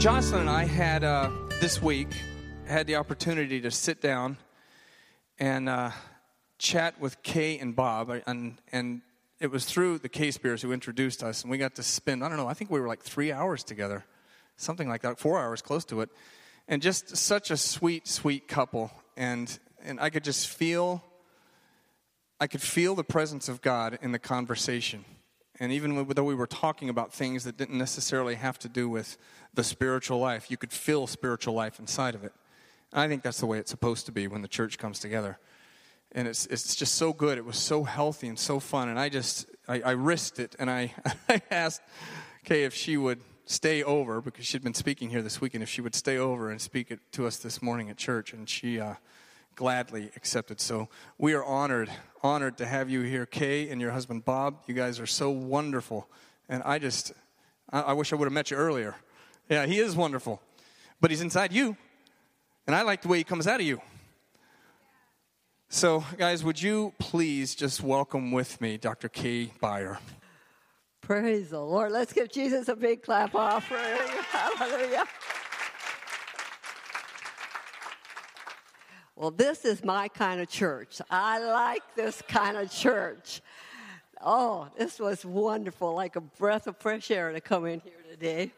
Jocelyn and I had uh, this week had the opportunity to sit down and uh, chat with Kay and Bob, and and it was through the Kay Spears who introduced us, and we got to spend I don't know I think we were like three hours together, something like that, four hours, close to it, and just such a sweet, sweet couple, and and I could just feel. I could feel the presence of God in the conversation. And even though we were talking about things that didn't necessarily have to do with the spiritual life, you could feel spiritual life inside of it. And I think that's the way it's supposed to be when the church comes together. And it's, it's just so good. It was so healthy and so fun. And I just, I, I risked it. And I, I asked Kay if she would stay over because she'd been speaking here this weekend, if she would stay over and speak it to us this morning at church. And she, uh, gladly accepted. So we are honored, honored to have you here, Kay and your husband Bob. You guys are so wonderful. And I just, I, I wish I would have met you earlier. Yeah, he is wonderful. But he's inside you. And I like the way he comes out of you. So, guys, would you please just welcome with me Dr. Kay Beyer? Praise the Lord. Let's give Jesus a big clap offering. Hallelujah. Well, this is my kind of church. I like this kind of church. Oh, this was wonderful, like a breath of fresh air to come in here today.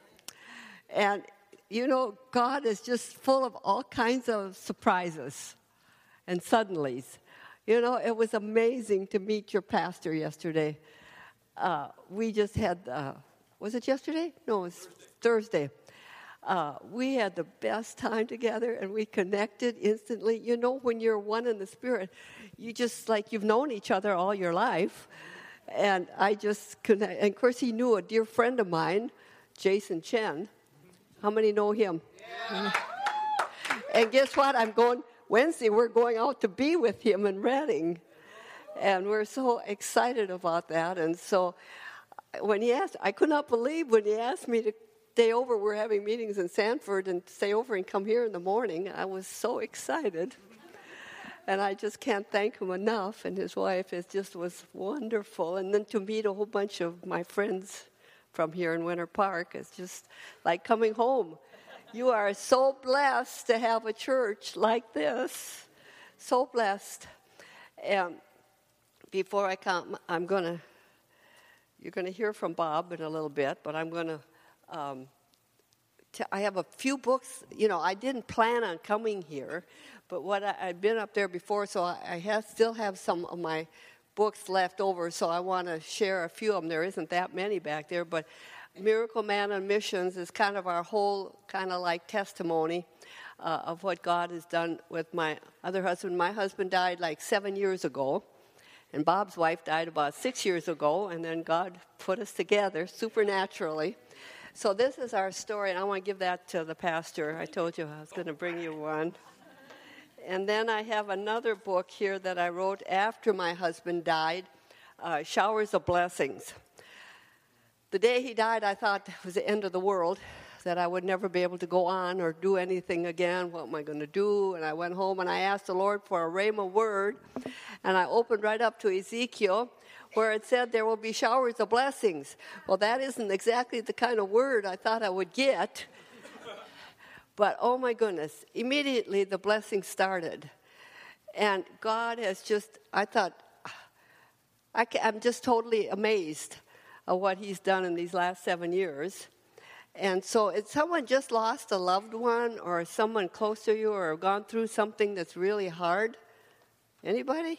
And, you know, God is just full of all kinds of surprises and suddenlies. You know, it was amazing to meet your pastor yesterday. Uh, we just had, uh, was it yesterday? No, it was Thursday. Thursday uh, we had the best time together and we connected instantly. You know, when you're one in the spirit, you just like you've known each other all your life. And I just connect. And of course, he knew a dear friend of mine, Jason Chin. How many know him? Yeah. and guess what? I'm going Wednesday. We're going out to be with him in Redding. and we're so excited about that. And so, when he asked, I could not believe when he asked me to stay over. We're having meetings in Sanford and stay over and come here in the morning. I was so excited. And I just can't thank him enough. And his wife, it just was wonderful. And then to meet a whole bunch of my friends from here in Winter Park is just like coming home. You are so blessed to have a church like this. So blessed. And before I come, I'm going to, you're going to hear from Bob in a little bit, but I'm going to um, I have a few books. You know, I didn't plan on coming here, but what I, had been up there before, so I, I have, still have some of my books left over. So I want to share a few of them. There isn't that many back there, but Miracle Man on Missions is kind of our whole kind of like testimony uh, of what God has done with my other husband. My husband died like seven years ago, and Bob's wife died about six years ago, and then God put us together supernaturally. So this is our story, and I want to give that to the pastor. I told you I was going to bring you one. And then I have another book here that I wrote after my husband died uh, Showers of Blessings. The day he died, I thought it was the end of the world, that I would never be able to go on or do anything again. What am I going to do? And I went home and I asked the Lord for a rhema word. And I opened right up to Ezekiel where it said there will be showers of blessings. Well, that isn't exactly the kind of word I thought I would get. But oh my goodness, immediately the blessing started. And God has just, I thought, I am just totally amazed at what He's done in these last seven years. And so, if someone just lost a loved one, or someone close to you, or gone through something that's really hard, anybody?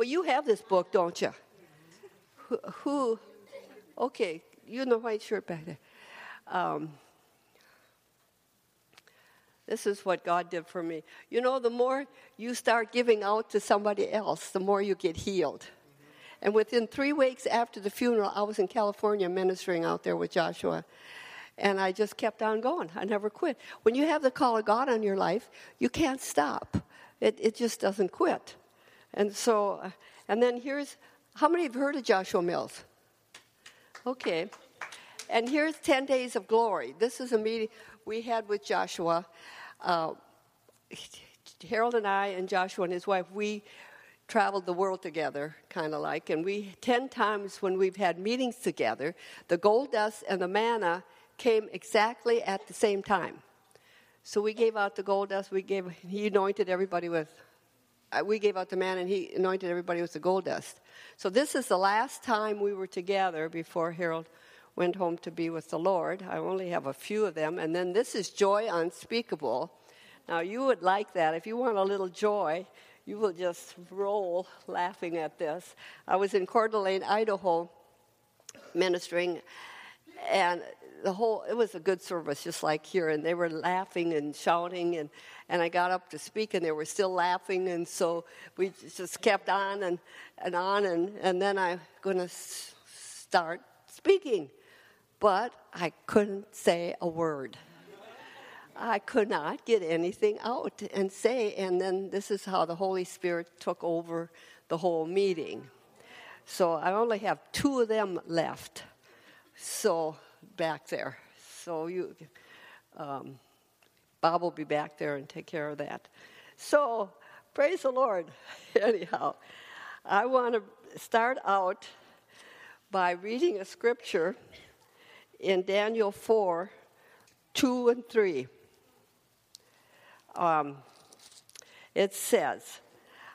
Well, you have this book, don't you? Who, who okay, you know white shirt back there. Um, this is what God did for me. You know, the more you start giving out to somebody else, the more you get healed. And within three weeks after the funeral, I was in California ministering out there with Joshua. And I just kept on going. I never quit. When you have the call of God on your life, you can't stop, it, it just doesn't quit. And so, uh, and then here's how many have heard of Joshua Mills? Okay. And here's 10 Days of Glory. This is a meeting we had with Joshua. Uh, Harold and I, and Joshua and his wife, we traveled the world together, kind of like, and we, 10 times when we've had meetings together, the gold dust and the manna came exactly at the same time. So we gave out the gold dust, we gave, he anointed everybody with, we gave out the manna and he anointed everybody with the gold dust. So this is the last time we were together before Harold went home to be with the Lord. I only have a few of them. And then this is joy unspeakable. Now, you would like that. If you want a little joy, you will just roll laughing at this. I was in Coeur d'Alene, Idaho, ministering, and the whole it was a good service just like here and they were laughing and shouting and and I got up to speak and they were still laughing and so we just kept on and and on and and then I'm going to start speaking but I couldn't say a word I could not get anything out and say. And then this is how the Holy Spirit took over the whole meeting. So I only have two of them left. So back there. So you, um, Bob will be back there and take care of that. So praise the Lord. Anyhow, I want to start out by reading a scripture in Daniel 4 2 and 3 um, it says,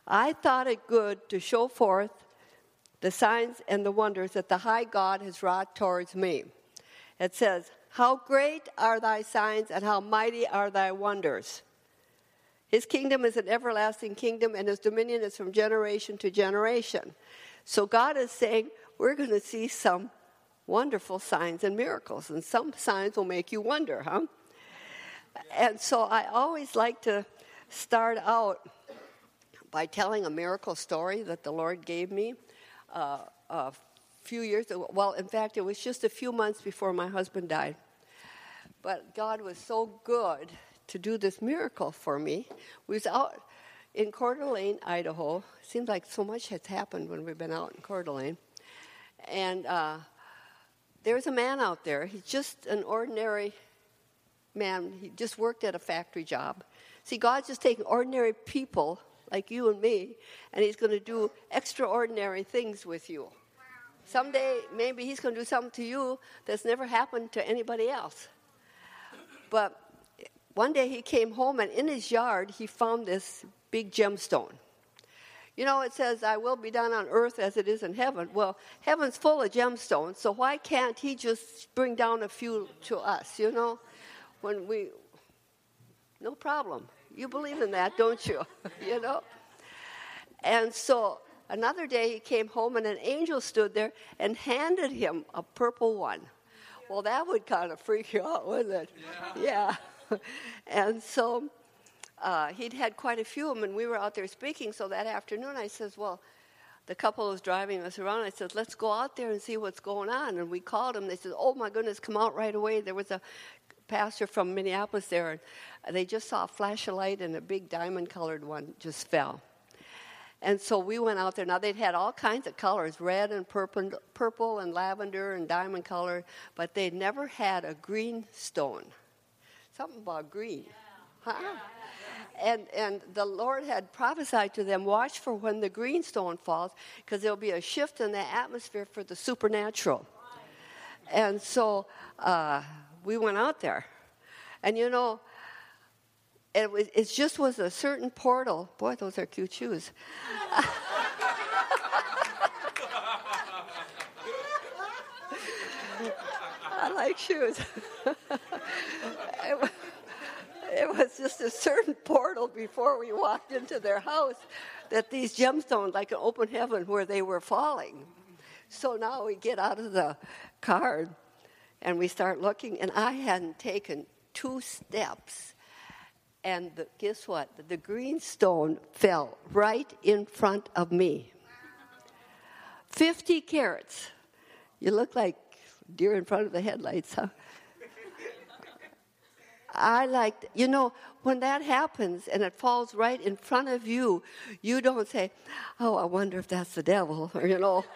I thought it good to show forth the signs and the wonders that the high God has wrought towards me. It says, How great are thy signs and how mighty are thy wonders. His kingdom is an everlasting kingdom, and his dominion is from generation to generation. So God is saying, We're going to see some wonderful signs and miracles, and some signs will make you wonder, huh? And so I always like to start out by telling a miracle story that the Lord gave me uh, a few years ago. Well, in fact, it was just a few months before my husband died. But God was so good to do this miracle for me. We was out in Coeur d'Alene, Idaho. Seems like so much has happened when we've been out in Coeur d'Alene. And uh, there's a man out there. He's just an ordinary man, he just worked at a factory job. See, God's just taking ordinary people like you and me, and He's going to do extraordinary things with you. Someday, maybe He's going to do something to you that's never happened to anybody else. But one day he came home, and in his yard, he found this big gemstone. You know, it says, I will be done on earth as it is in heaven. Well, heaven's full of gemstones, so why can't he just bring down a few to us, you know? when we, no problem. You believe in that, don't you? you know? And so another day he came home and an angel stood there and handed him a purple one. Well, that would kind of freak you out, wouldn't it? Yeah. yeah. and so uh, he'd had quite a few of them, and we were out there speaking. So that afternoon, I says, "Well, the couple was driving us around. I said, let's go out there and see what's going on." And we called them. They said, "Oh my goodness, come out right away! There was a pastor from Minneapolis there, and they just saw a flash of light and a big diamond colored one just fell. And so we went out there. Now they'd had all kinds of colors, red and purple, purple and lavender and diamond color, but they'd never had a green stone. Something about green. Yeah. Huh? Yeah. And, and the Lord had prophesied to them, watch for when the green stone falls, because there'll be a shift in the atmosphere for the supernatural. And so uh, we went out there. And you know, it, was, it just was a certain portal. Boy, those are cute shoes. I like shoes. it, it was just a certain portal before we walked into their house that these gemstones, like an open heaven, where they were falling. So now we get out of the car and we start looking, and I hadn't taken two steps. And the, guess what? The green stone fell right in front of me. 50 carats. You look like deer in front of the headlights, huh? I like, you know, when that happens and it falls right in front of you, you don't say, oh, I wonder if that's the devil, or, you know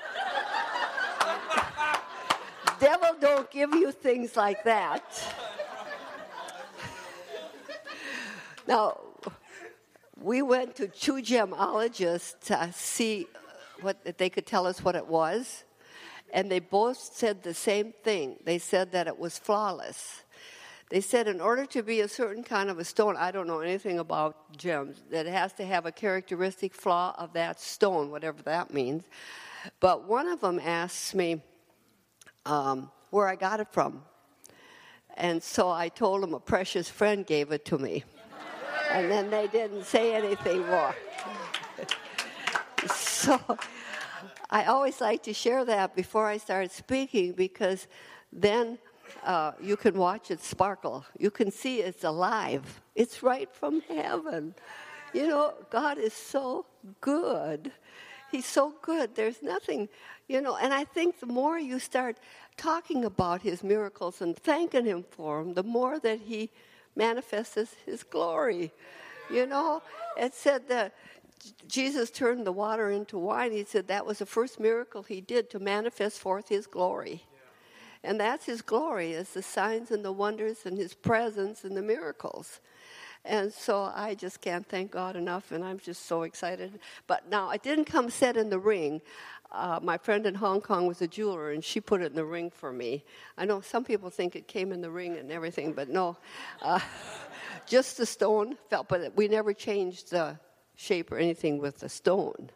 devil don't give you things like that. Now, we went to two gemologists to see what they could tell us what it was, and they both said the same thing. They said that it was flawless. They said in order to be a certain kind of a stone, I don't know anything about gems, that it has to have a characteristic flaw of that stone, whatever that means. But one of them asked me um, where I got it from. And so I told him a precious friend gave it to me. And then they didn't say anything more. so I always like to share that before I start speaking because then uh, you can watch it sparkle. You can see it's alive. It's right from heaven. You know, God is so good. He's so good. There's nothing, you know, and I think the more you start talking about his miracles and thanking him for them, the more that he manifests his glory. You know, it said that Jesus turned the water into wine. He said that was the first miracle he did to manifest forth his glory. And that's his glory, is the signs and the wonders and his presence and the miracles. And so I just can't thank God enough, and I'm just so excited. But now, it didn't come set in the ring. Uh, my friend in Hong Kong was a jeweler, and she put it in the ring for me. I know some people think it came in the ring and everything, but no. Uh, just the stone felt, but we never changed the shape or anything with the stone.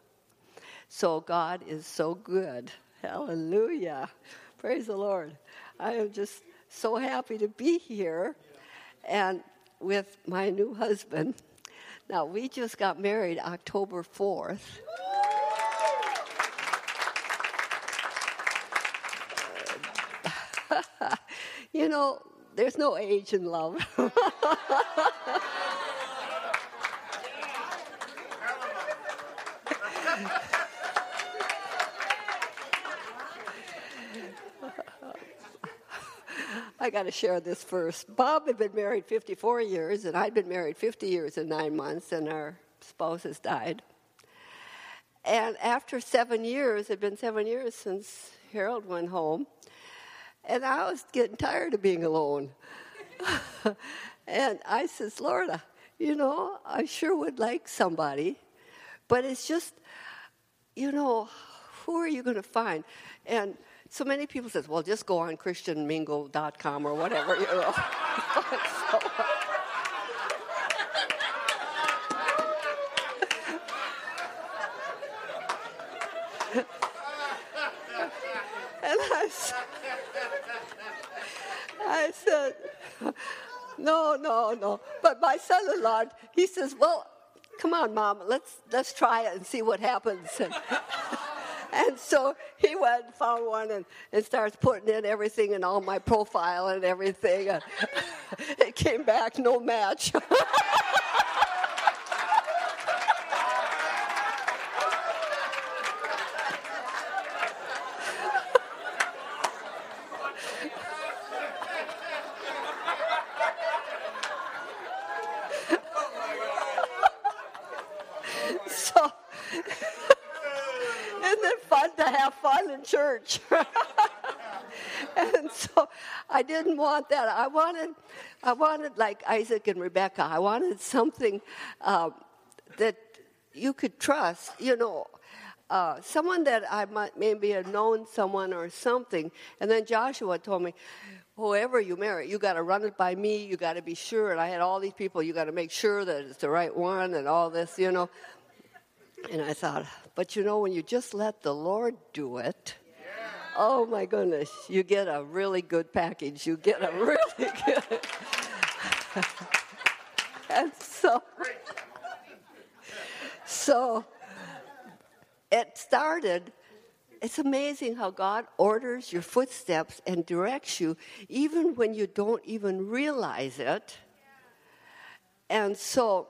So God is so good. Hallelujah. Praise the Lord. I am just so happy to be here and with my new husband. Now, we just got married October 4th. you know, there's no age in love. I got to share this first. Bob had been married 54 years, and I'd been married 50 years and nine months, and our spouses died. And after seven years, it had been seven years since Harold went home, and I was getting tired of being alone. and I says, Lord, you know, I sure would like somebody, but it's just, you know, who are you going to find? And so many people says, well, just go on christianmingle.com or whatever, you know. so, and I, I said, no, no, no. But my son-in-law, he says, well, come on, mom, let's let's try it and see what happens. And, and so he went and found one and, and starts putting in everything and all my profile and everything. And it came back no match. church. and so I didn't want that. I wanted, I wanted like Isaac and Rebecca. I wanted something um, that you could trust. You know, uh, someone that I might maybe have known someone or something. And then Joshua told me, whoever you marry, you got to run it by me. You got to be sure. And I had all these people. You got to make sure that it's the right one and all this. You know. And I thought, but you know, when you just let the Lord do it, oh my goodness, you get a really good package. You get a really good. and so, so it started. It's amazing how God orders your footsteps and directs you, even when you don't even realize it. And so,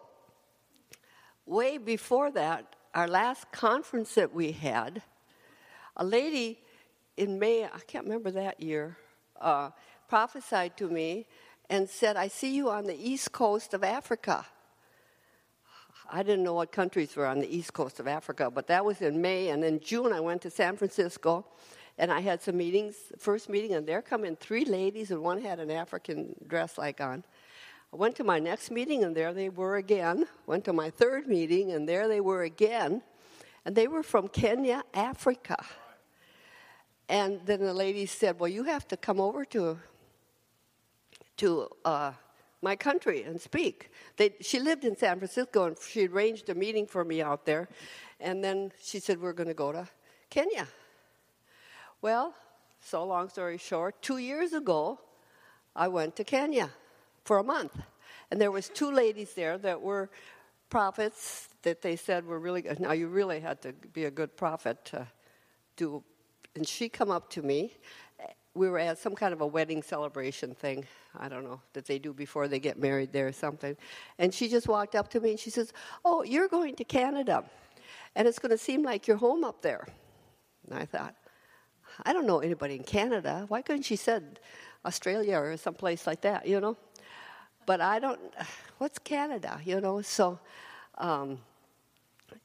way before that, our last conference that we had, a lady in May, I can't remember that year, uh, prophesied to me and said, I see you on the east coast of Africa. I didn't know what countries were on the east coast of Africa, but that was in May. And in June, I went to San Francisco and I had some meetings, first meeting, and there come in three ladies, and one had an African dress like on. I went to my next meeting, and there they were again. Went to my third meeting, and there they were again. And they were from Kenya, Africa. And then the lady said, Well, you have to come over to, to uh, my country and speak. They, she lived in San Francisco, and she arranged a meeting for me out there. And then she said, We're going to go to Kenya. Well, so long story short, two years ago, I went to Kenya for a month. And there was two ladies there that were prophets that they said were really good. Now you really had to be a good prophet to do. And she come up to me. We were at some kind of a wedding celebration thing. I don't know that they do before they get married there or something. And she just walked up to me and she says, "Oh, you're going to Canada, and it's going to seem like you're home up there." And I thought, I don't know anybody in Canada. Why couldn't she said Australia or someplace like that? You know but I don't, what's Canada, you know? So, um,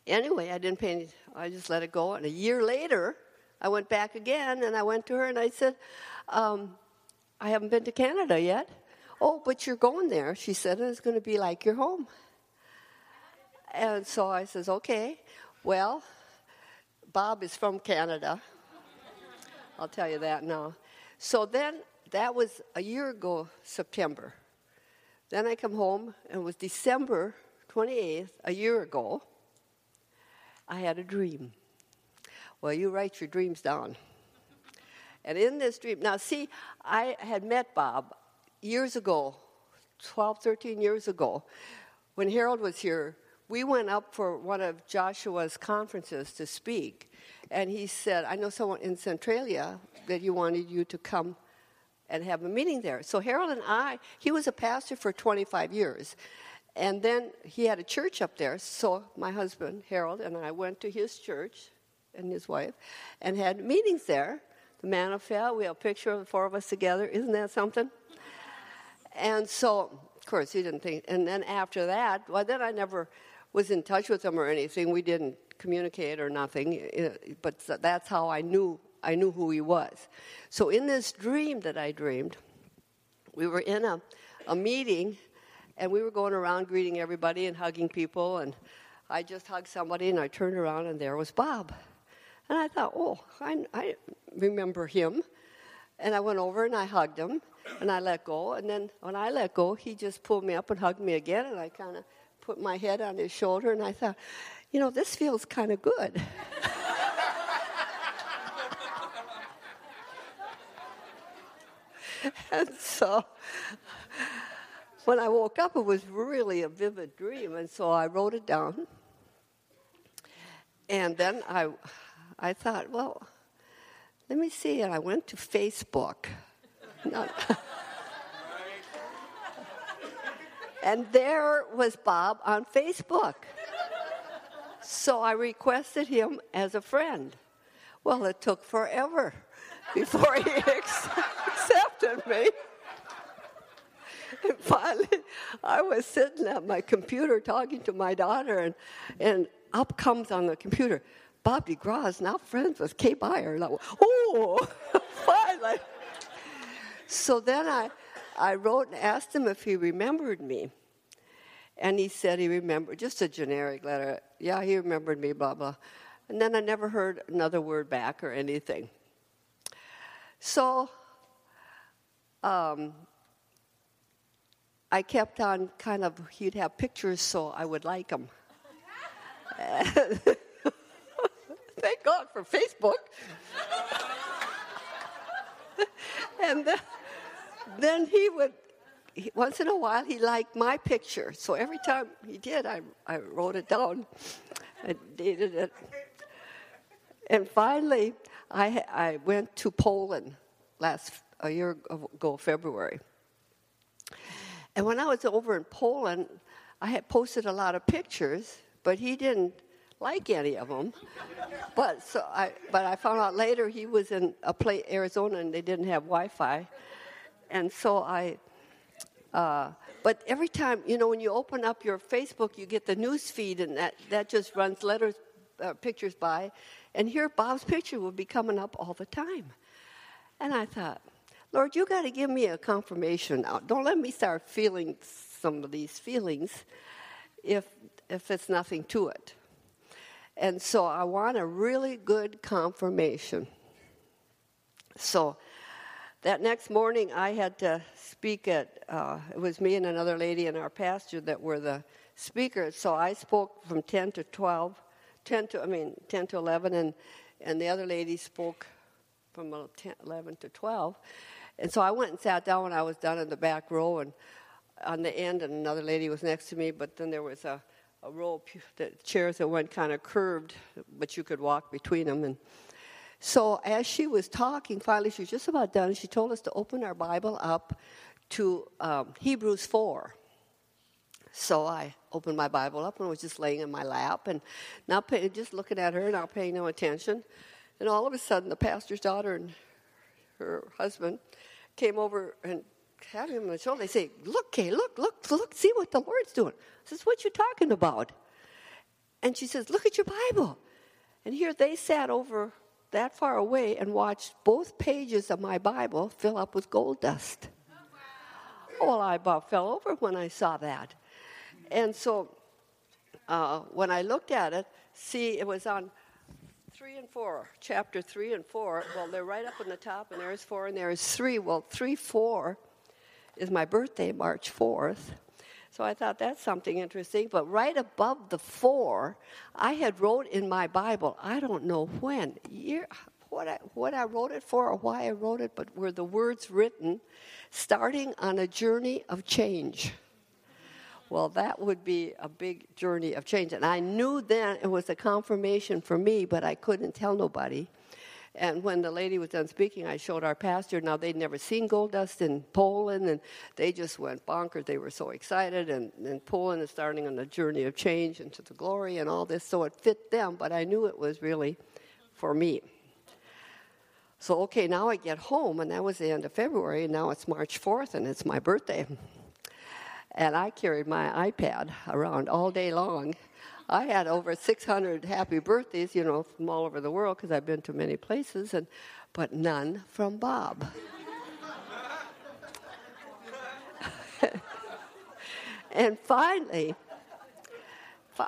anyway, I didn't pay any, I just let it go. And a year later, I went back again and I went to her and I said, um, I haven't been to Canada yet. Oh, but you're going there, she said, and it's going to be like your home. And so I says, okay, well, Bob is from Canada. I'll tell you that now. So then, that was a year ago, September. Then I come home, and it was December 28th, a year ago. I had a dream. Well, you write your dreams down. And in this dream, now see, I had met Bob years ago, 12, 13 years ago, when Harold was here. We went up for one of Joshua's conferences to speak, and he said, I know someone in Centralia that he wanted you to come and have a meeting there. So Harold and I, he was a pastor for 25 years. And then he had a church up there. So my husband, Harold, and I went to his church and his wife and had meetings there. The man of manifest, we have a picture of the four of us together. Isn't that something? And so, of course, he didn't think. And then after that, well, then I never was in touch with him or anything. We didn't communicate or nothing. Eh, but that's how I knew I knew who he was. So in this dream that I dreamed, we were in a, a meeting and we were going around greeting everybody and hugging people and I just hugged somebody and I turned around and there was Bob. And I thought, oh, I, I remember him. And I went over and I hugged him and I let go. And then when I let go, he just pulled me up and hugged me again. And I kind of put my head on his shoulder and I thought, you know, this feels kind of good. and so when I woke up, it was really a vivid dream, and so I wrote it down. And then I, I thought, well, let me see. And I went to Facebook. and there was Bob on Facebook. So I requested him as a friend. Well, it took forever before he accepted me. And finally, I was sitting at my computer talking to my daughter, and, and up comes on the computer, Bob DeGraw is now friends with Kay went, oh, finally. So then I, I wrote and asked him if he remembered me. And he said he remembered, just a generic letter. Yeah, he remembered me, blah, blah. And then I never heard another word back or anything. So um, I kept on kind of, he'd have pictures so I would like them. Thank God for Facebook. and then, then he would, he, once in a while, he liked my picture. So every time he did, I, I wrote it down. I dated it. And finally, I, I went to Poland last a year ago, February. And when I was over in Poland, I had posted a lot of pictures, but he didn't like any of them. but so I, but I found out later he was in a Arizona, and they didn't have Wi-Fi, and so I. Uh, but every time, you know, when you open up your Facebook, you get the news feed, and that, that just runs letters, uh, pictures by. And here, Bob's picture would be coming up all the time. And I thought, Lord, you got to give me a confirmation now. Don't let me start feeling some of these feelings if, if it's nothing to it. And so I want a really good confirmation. So that next morning, I had to speak at, uh, it was me and another lady and our pastor that were the speakers. So I spoke from 10 to 12, 10 to, I mean, 10 to 11, and, and the other lady spoke from 10, 11 to 12. And so I went and sat down when I was down in the back row and on the end, and another lady was next to me, but then there was a, a row of the chairs that went kind of curved, but you could walk between them. And so as she was talking, finally she was just about done. She told us to open our Bible up to um, Hebrews 4. So I opened my Bible up and was just laying in my lap and not pay, just looking at her, not paying no attention. And all of a sudden, the pastor's daughter and her husband came over and had him on the shoulder. They say, Look, Kay, look, look, look, see what the Lord's doing. I says, What you talking about? And she says, Look at your Bible. And here they sat over that far away and watched both pages of my Bible fill up with gold dust. Oh, Well, I about fell over when I saw that. And so uh, when I looked at it, see, it was on 3 and 4, chapter 3 and 4. Well, they're right up on the top, and there's 4 and there's 3. Well, 3 4 is my birthday, March 4th. So I thought that's something interesting. But right above the 4, I had wrote in my Bible, I don't know when, year, what I, what I wrote it for or why I wrote it, but were the words written, starting on a journey of change. Well, that would be a big journey of change. And I knew then it was a confirmation for me, but I couldn't tell nobody. And when the lady was done speaking, I showed our pastor. Now, they'd never seen gold dust in Poland, and they just went bonkers. They were so excited. And, and Poland is starting on a journey of change into the glory and all this. So it fit them, but I knew it was really for me. So, okay, now I get home, and that was the end of February, and now it's March 4th, and it's my birthday. And I carried my iPad around all day long. I had over 600 happy birthdays, you know, from all over the world because I've been to many places, and, but none from Bob. and finally,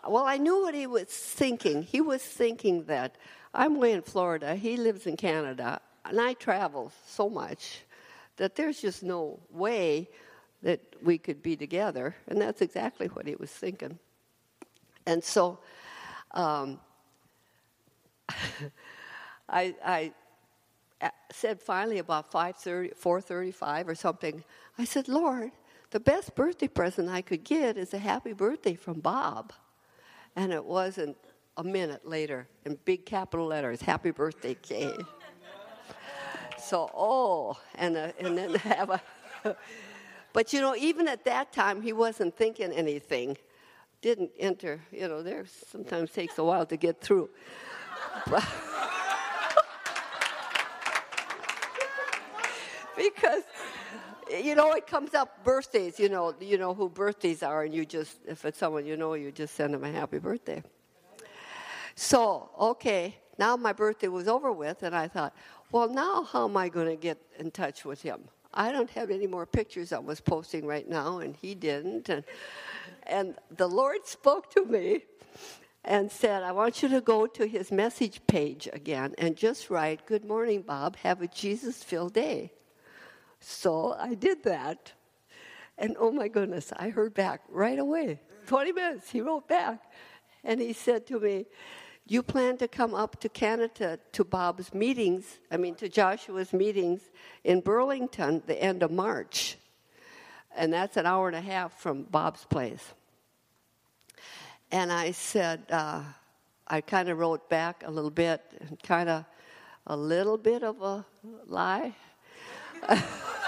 well, I knew what he was thinking. He was thinking that I'm way in Florida, he lives in Canada, and I travel so much that there's just no way that we could be together. And that's exactly what he was thinking. And so um, I, I said finally about 5.30, 4.35 or something, I said, Lord, the best birthday present I could get is a happy birthday from Bob. And it wasn't a minute later in big capital letters, happy birthday, Kay. so, oh, and, uh, and then have a... But you know, even at that time, he wasn't thinking anything. Didn't enter, you know, there sometimes takes a while to get through. because you know it comes up birthdays you know you know who birthdays are and you just if it's someone you know you just send them a happy birthday so okay now my birthday was over with and i thought well now how am i going to get in touch with him I don't have any more pictures I was posting right now, and he didn't. And, and the Lord spoke to me and said, I want you to go to his message page again and just write, Good morning, Bob. Have a Jesus filled day. So I did that. And oh my goodness, I heard back right away. 20 minutes, he wrote back. And he said to me, you plan to come up to Canada to Bob's meetings, I mean, to Joshua's meetings in Burlington the end of March. And that's an hour and a half from Bob's place. And I said, uh, I kind of wrote back a little bit, kind of a little bit of a lie.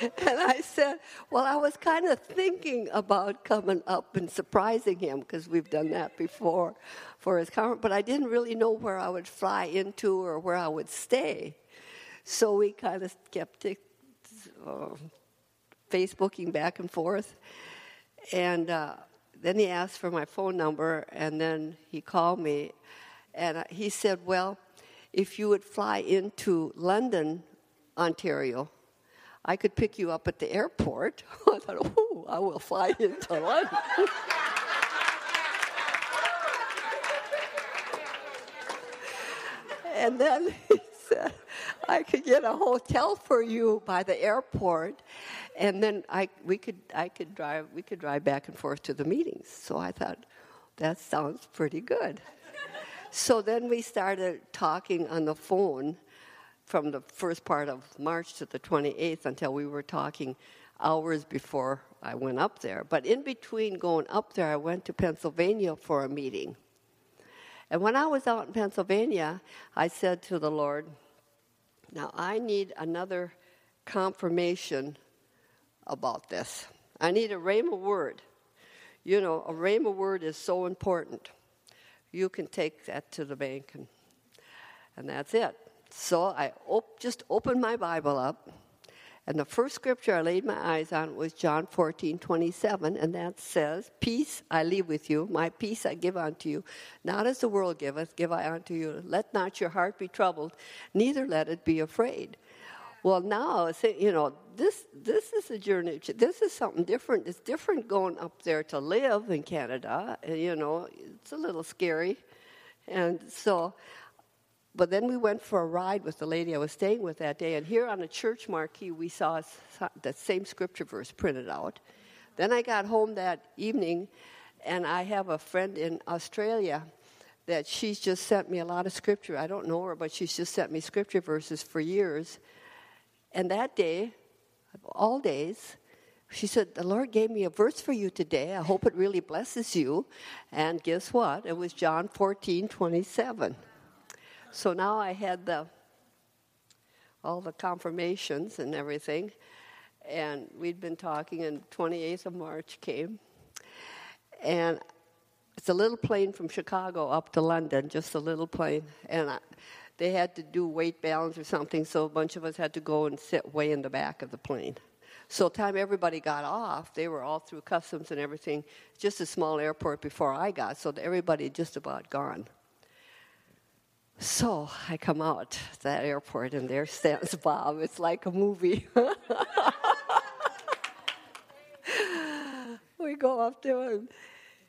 and I said, Well, I was kind of thinking about coming up and surprising him because we've done that before for his conference, but I didn't really know where I would fly into or where I would stay. So we kind of kept it, uh, Facebooking back and forth. And uh, then he asked for my phone number, and then he called me, and he said, Well, if you would fly into London, Ontario, I could pick you up at the airport. I thought, oh, I will fly into London. and then he said, I could get a hotel for you by the airport, and then I we could I could drive we could drive back and forth to the meetings. So I thought, that sounds pretty good. so then we started talking on the phone from the first part of March to the 28th until we were talking hours before I went up there. But in between going up there, I went to Pennsylvania for a meeting. And when I was out in Pennsylvania, I said to the Lord, Now I need another confirmation about this. I need a rhema word. You know, a rhema word is so important. You can take that to the bank, and, and that's it. So I op- just opened my Bible up, and the first scripture I laid my eyes on was John 14, 27, and that says, Peace I leave with you, my peace I give unto you. Not as the world giveth, give I unto you. Let not your heart be troubled, neither let it be afraid. Well, now, you know, this, this is a journey. This is something different. It's different going up there to live in Canada. You know, it's a little scary. And so but then we went for a ride with the lady I was staying with that day, and here on a church marquee, we saw the same scripture verse printed out. Then I got home that evening, and I have a friend in Australia that she's just sent me a lot of scripture. I don't know her, but she's just sent me scripture verses for years. And that day, all days, she said, The Lord gave me a verse for you today. I hope it really blesses you. And guess what? It was John 14 27. So now I had the all the confirmations and everything, and we'd been talking, and 28th of March came, and it's a little plane from Chicago up to London, just a little plane, and I, they had to do weight balance or something, so a bunch of us had to go and sit way in the back of the plane. So time everybody got off, they were all through customs and everything. Just a small airport before I got, so everybody just about gone. So I come out that airport, and there stands Bob. It's like a movie. we go up to him.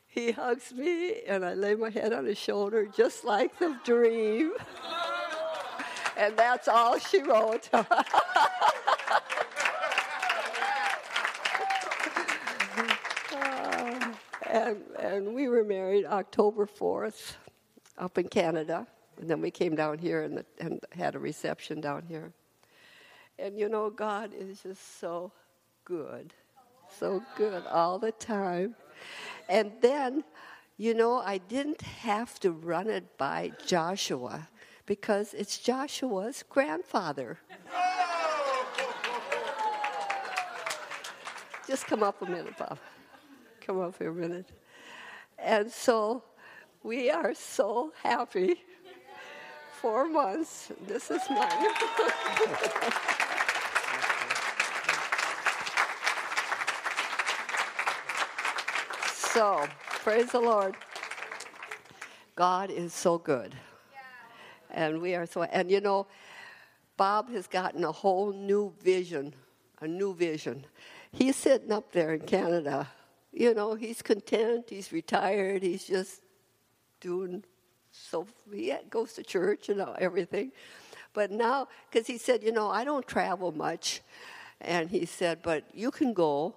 He hugs me, and I lay my head on his shoulder, just like the dream. and that's all she wrote. Uh, and, and we were married October 4th up in Canada. And then we came down here and, the, and had a reception down here. And you know, God is just so good, so good all the time. And then, you know, I didn't have to run it by Joshua because it's Joshua's grandfather. Just come up a minute, Bob. Come up here a minute. And so we are so happy four months. This is mine. so, praise the Lord. God is so good. And we are so, and you know, Bob has gotten a whole new vision, a new vision. He's sitting up there in Canada. You know, he's content, he's retired, he's just doing so he goes to church and everything. But now, because he said, you know, I don't travel much. And he said, but you can go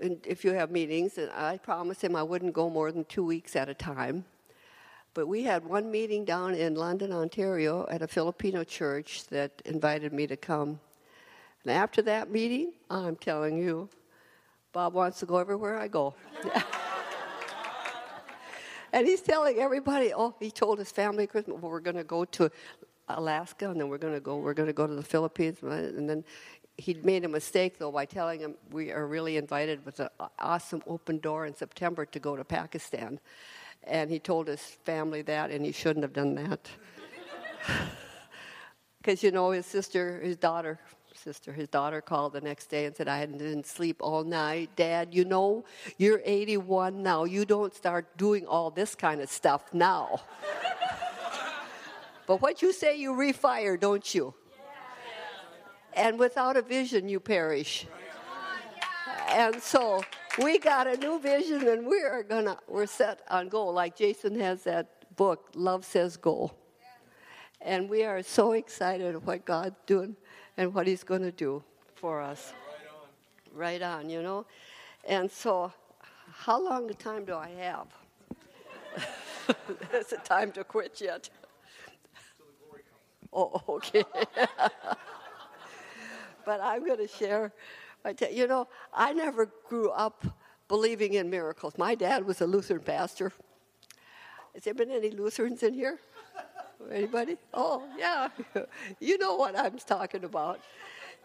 and if you have meetings. And I promised him I wouldn't go more than two weeks at a time. But we had one meeting down in London, Ontario, at a Filipino church that invited me to come. And after that meeting, I'm telling you, Bob wants to go everywhere I go. And he's telling everybody, oh, he told his family Christmas, well, we're going to go to Alaska, and then we're going to go, we're going to go to the Philippines, and then he'd made a mistake though by telling him we are really invited with an awesome open door in September to go to Pakistan, and he told his family that, and he shouldn't have done that, because you know his sister, his daughter sister, his daughter called the next day and said, I didn't sleep all night. Dad, you know, you're 81 now. You don't start doing all this kind of stuff now. but what you say, you refire, don't you? and without a vision, you perish. And so we got a new vision, and we are gonna we're set on goal. Like Jason has that book, Love Says Go, and we are so excited of what God's doing and what He's going to do for us. Right on. right on, you know. And so, how long a time do I have? Is it time to quit yet? Oh, okay. but I'm going to share. My. You know, I never grew up believing in miracles. My dad was a Lutheran pastor. Has there been any Lutherans in here? Anybody? Oh, yeah. you know what I'm talking about.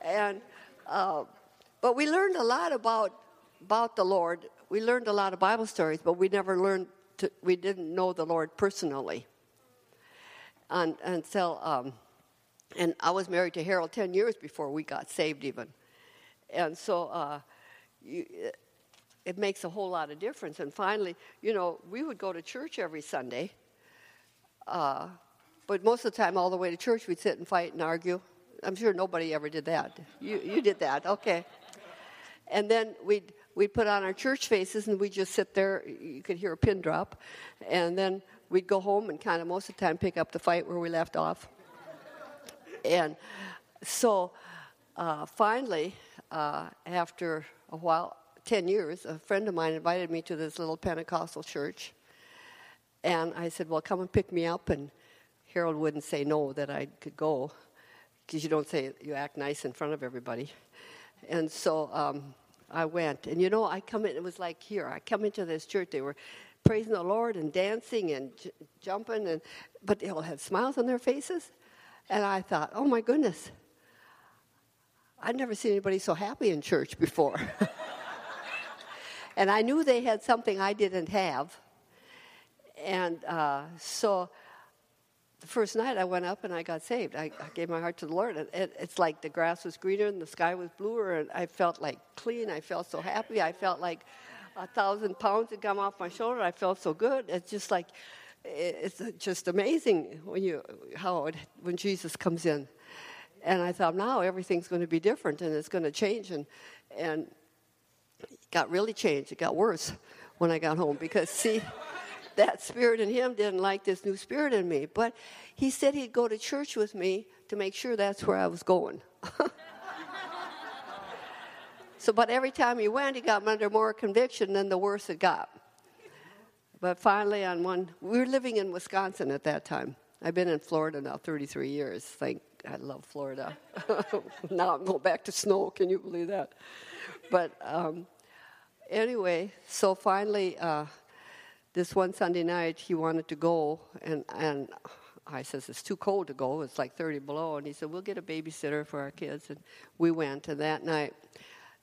And, uh, but we learned a lot about about the Lord. We learned a lot of Bible stories, but we never learned. To, we didn't know the Lord personally. And, until, um, and I was married to Harold ten years before we got saved, even. And so, uh, you, it makes a whole lot of difference. And finally, you know, we would go to church every Sunday. Uh, but most of the time, all the way to church, we'd sit and fight and argue. I'm sure nobody ever did that. You, you did that, okay. And then we'd, we'd put on our church faces and we'd just sit there. You could hear a pin drop. And then we'd go home and kind of most of the time pick up the fight where we left off. and so uh, finally, uh, after a while, 10 years, a friend of mine invited me to this little Pentecostal church. And I said, Well, come and pick me up. And Harold wouldn't say no that I could go because you don't say you act nice in front of everybody. And so um, I went. And you know, I come in, it was like here. I come into this church, they were praising the Lord and dancing and j- jumping, and, but they all had smiles on their faces. And I thought, oh my goodness, I'd never seen anybody so happy in church before. and I knew they had something I didn't have. And uh, so the first night I went up and I got saved. I, I gave my heart to the Lord. And it, it's like the grass was greener and the sky was bluer, and I felt like clean. I felt so happy. I felt like a thousand pounds had come off my shoulder. I felt so good. It's just like, it's just amazing when you how it, when Jesus comes in. And I thought now everything's going to be different and it's going to change and and it got really changed. It got worse when I got home because see that spirit in him didn't like this new spirit in me. But he said he'd go to church with me to make sure that's where I was going. so, but every time he went, he got under more conviction, than the worse it got. But finally, on one, we were living in Wisconsin at that time. I've been in Florida now 33 years. Thank I love Florida. now I'm going back to snow. Can you believe that? But um, anyway, so finally, uh, this one Sunday night he wanted to go, and, and I says, It's too cold to go. It's like 30 below. And he said, We'll get a babysitter for our kids. And we went. And that night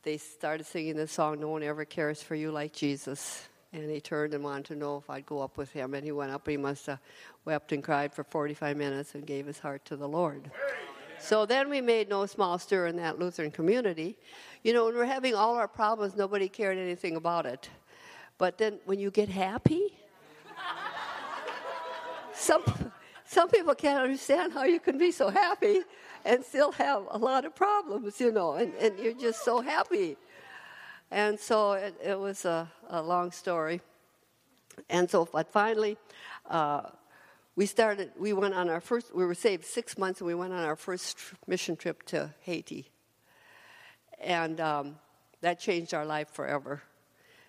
they started singing this song, No One Ever Cares for You Like Jesus. And he turned and wanted to know if I'd go up with him. And he went up. And he must have wept and cried for 45 minutes and gave his heart to the Lord. So then we made no small stir in that Lutheran community. You know, when we're having all our problems, nobody cared anything about it. But then when you get happy, some, some people can't understand how you can be so happy and still have a lot of problems, you know, and, and you're just so happy. And so it, it was a, a, long story. And so, but finally, uh, we started, we went on our first, we were saved six months and we went on our first mission trip to Haiti. And um, that changed our life forever.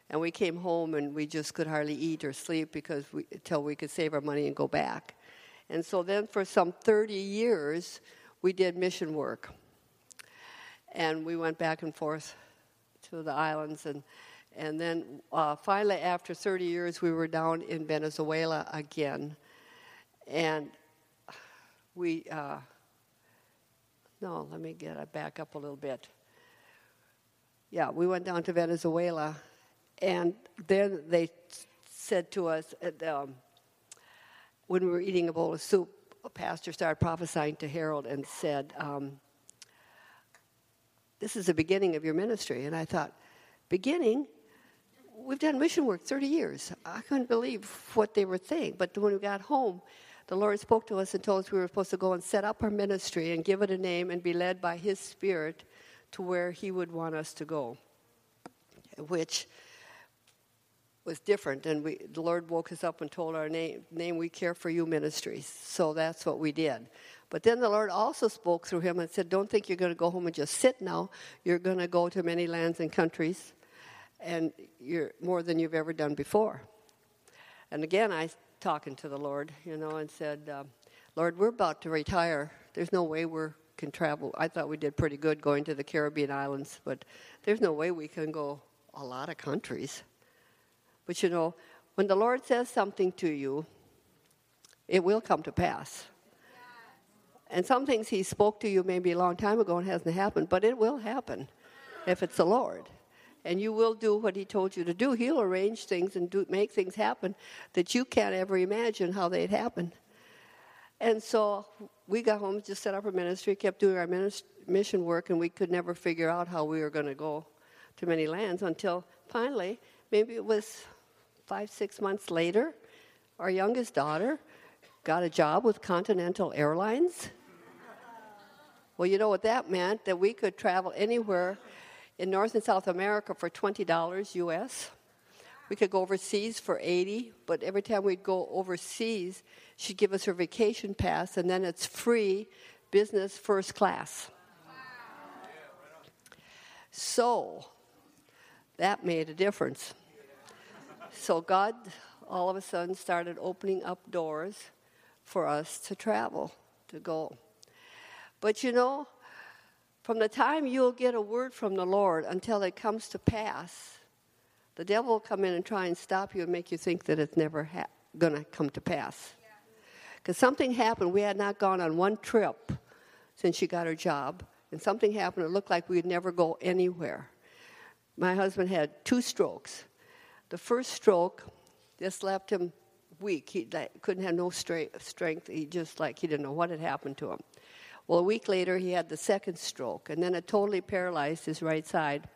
And we came home and we just could hardly eat or sleep because we, until we could save our money and go back. And so then for some 30 years, we did mission work. And we went back and forth to the islands. And, and then uh, finally, after 30 years, we were down in Venezuela again. And we, uh, no, let me get back up a little bit. Yeah, we went down to Venezuela and then they said to us, um, when we were eating a bowl of soup, a pastor started prophesying to Harold and said, um, This is the beginning of your ministry. And I thought, Beginning? We've done mission work 30 years. I couldn't believe what they were saying. But when we got home, the Lord spoke to us and told us we were supposed to go and set up our ministry and give it a name and be led by His Spirit to where He would want us to go, which was different. And we, the Lord woke us up and told our name, name We Care for You Ministries. So that's what we did. But then the Lord also spoke through him and said, Don't think you're going to go home and just sit now. You're going to go to many lands and countries, and you're more than you've ever done before. And again, I talking to the Lord, you know, and said, uh, Lord, we're about to retire. There's no way we can travel. I thought we did pretty good going to the Caribbean islands, but there's no way we can go a lot of countries. But you know, when the Lord says something to you, it will come to pass. And some things He spoke to you maybe a long time ago and hasn't happened, but it will happen if it's the Lord. And you will do what He told you to do. He'll arrange things and do, make things happen that you can't ever imagine how they'd happen. And so we got home, just set up our ministry, kept doing our mission work, and we could never figure out how we were going to go to many lands until finally, maybe it was five, six months later, our youngest daughter got a job with Continental Airlines. Well, you know what that meant? That we could travel anywhere in North and South America for $20 US. We could go overseas for 80, but every time we'd go overseas, she'd give us her vacation pass, and then it's free business first class. So that made a difference. So God all of a sudden started opening up doors for us to travel, to go. But you know, from the time you'll get a word from the Lord until it comes to pass, the devil will come in and try and stop you and make you think that it's never ha- going to come to pass. Because something happened. We had not gone on one trip since she got her job, and something happened. It looked like we'd never go anywhere. My husband had two strokes. The first stroke just left him weak. He couldn't have no strength. He just like he didn't know what had happened to him. Well, a week later, he had the second stroke, and then it totally paralyzed his right side.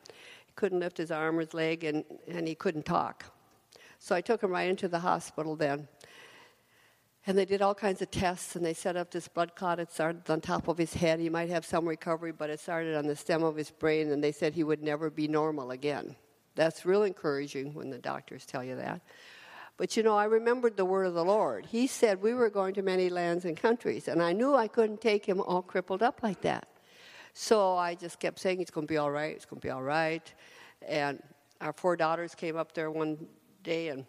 He couldn't lift his arm or his leg, and, and he couldn't talk. So I took him right into the hospital then. And they did all kinds of tests, and they set up this blood clot. It started on top of his head. He might have some recovery, but it started on the stem of his brain, and they said he would never be normal again. That's real encouraging when the doctors tell you that. But you know, I remembered the word of the Lord. He said we were going to many lands and countries, and I knew I couldn't take him all crippled up like that. So I just kept saying, It's going to be all right, it's going to be all right. And our four daughters came up there one day and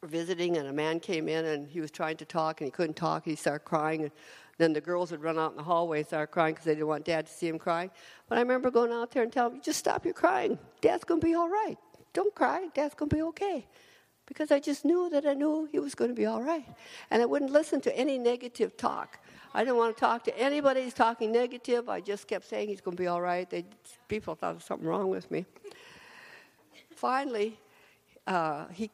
were visiting, and a man came in and he was trying to talk, and he couldn't talk. He started crying. And then the girls would run out in the hallway and start crying because they didn't want dad to see him crying. But I remember going out there and telling him, Just stop your crying. Dad's going to be all right. Don't cry. Dad's going to be okay because I just knew that I knew he was going to be all right. And I wouldn't listen to any negative talk. I didn't want to talk to anybody who's talking negative. I just kept saying he's going to be all right. They, people thought there was something wrong with me. Finally, uh, he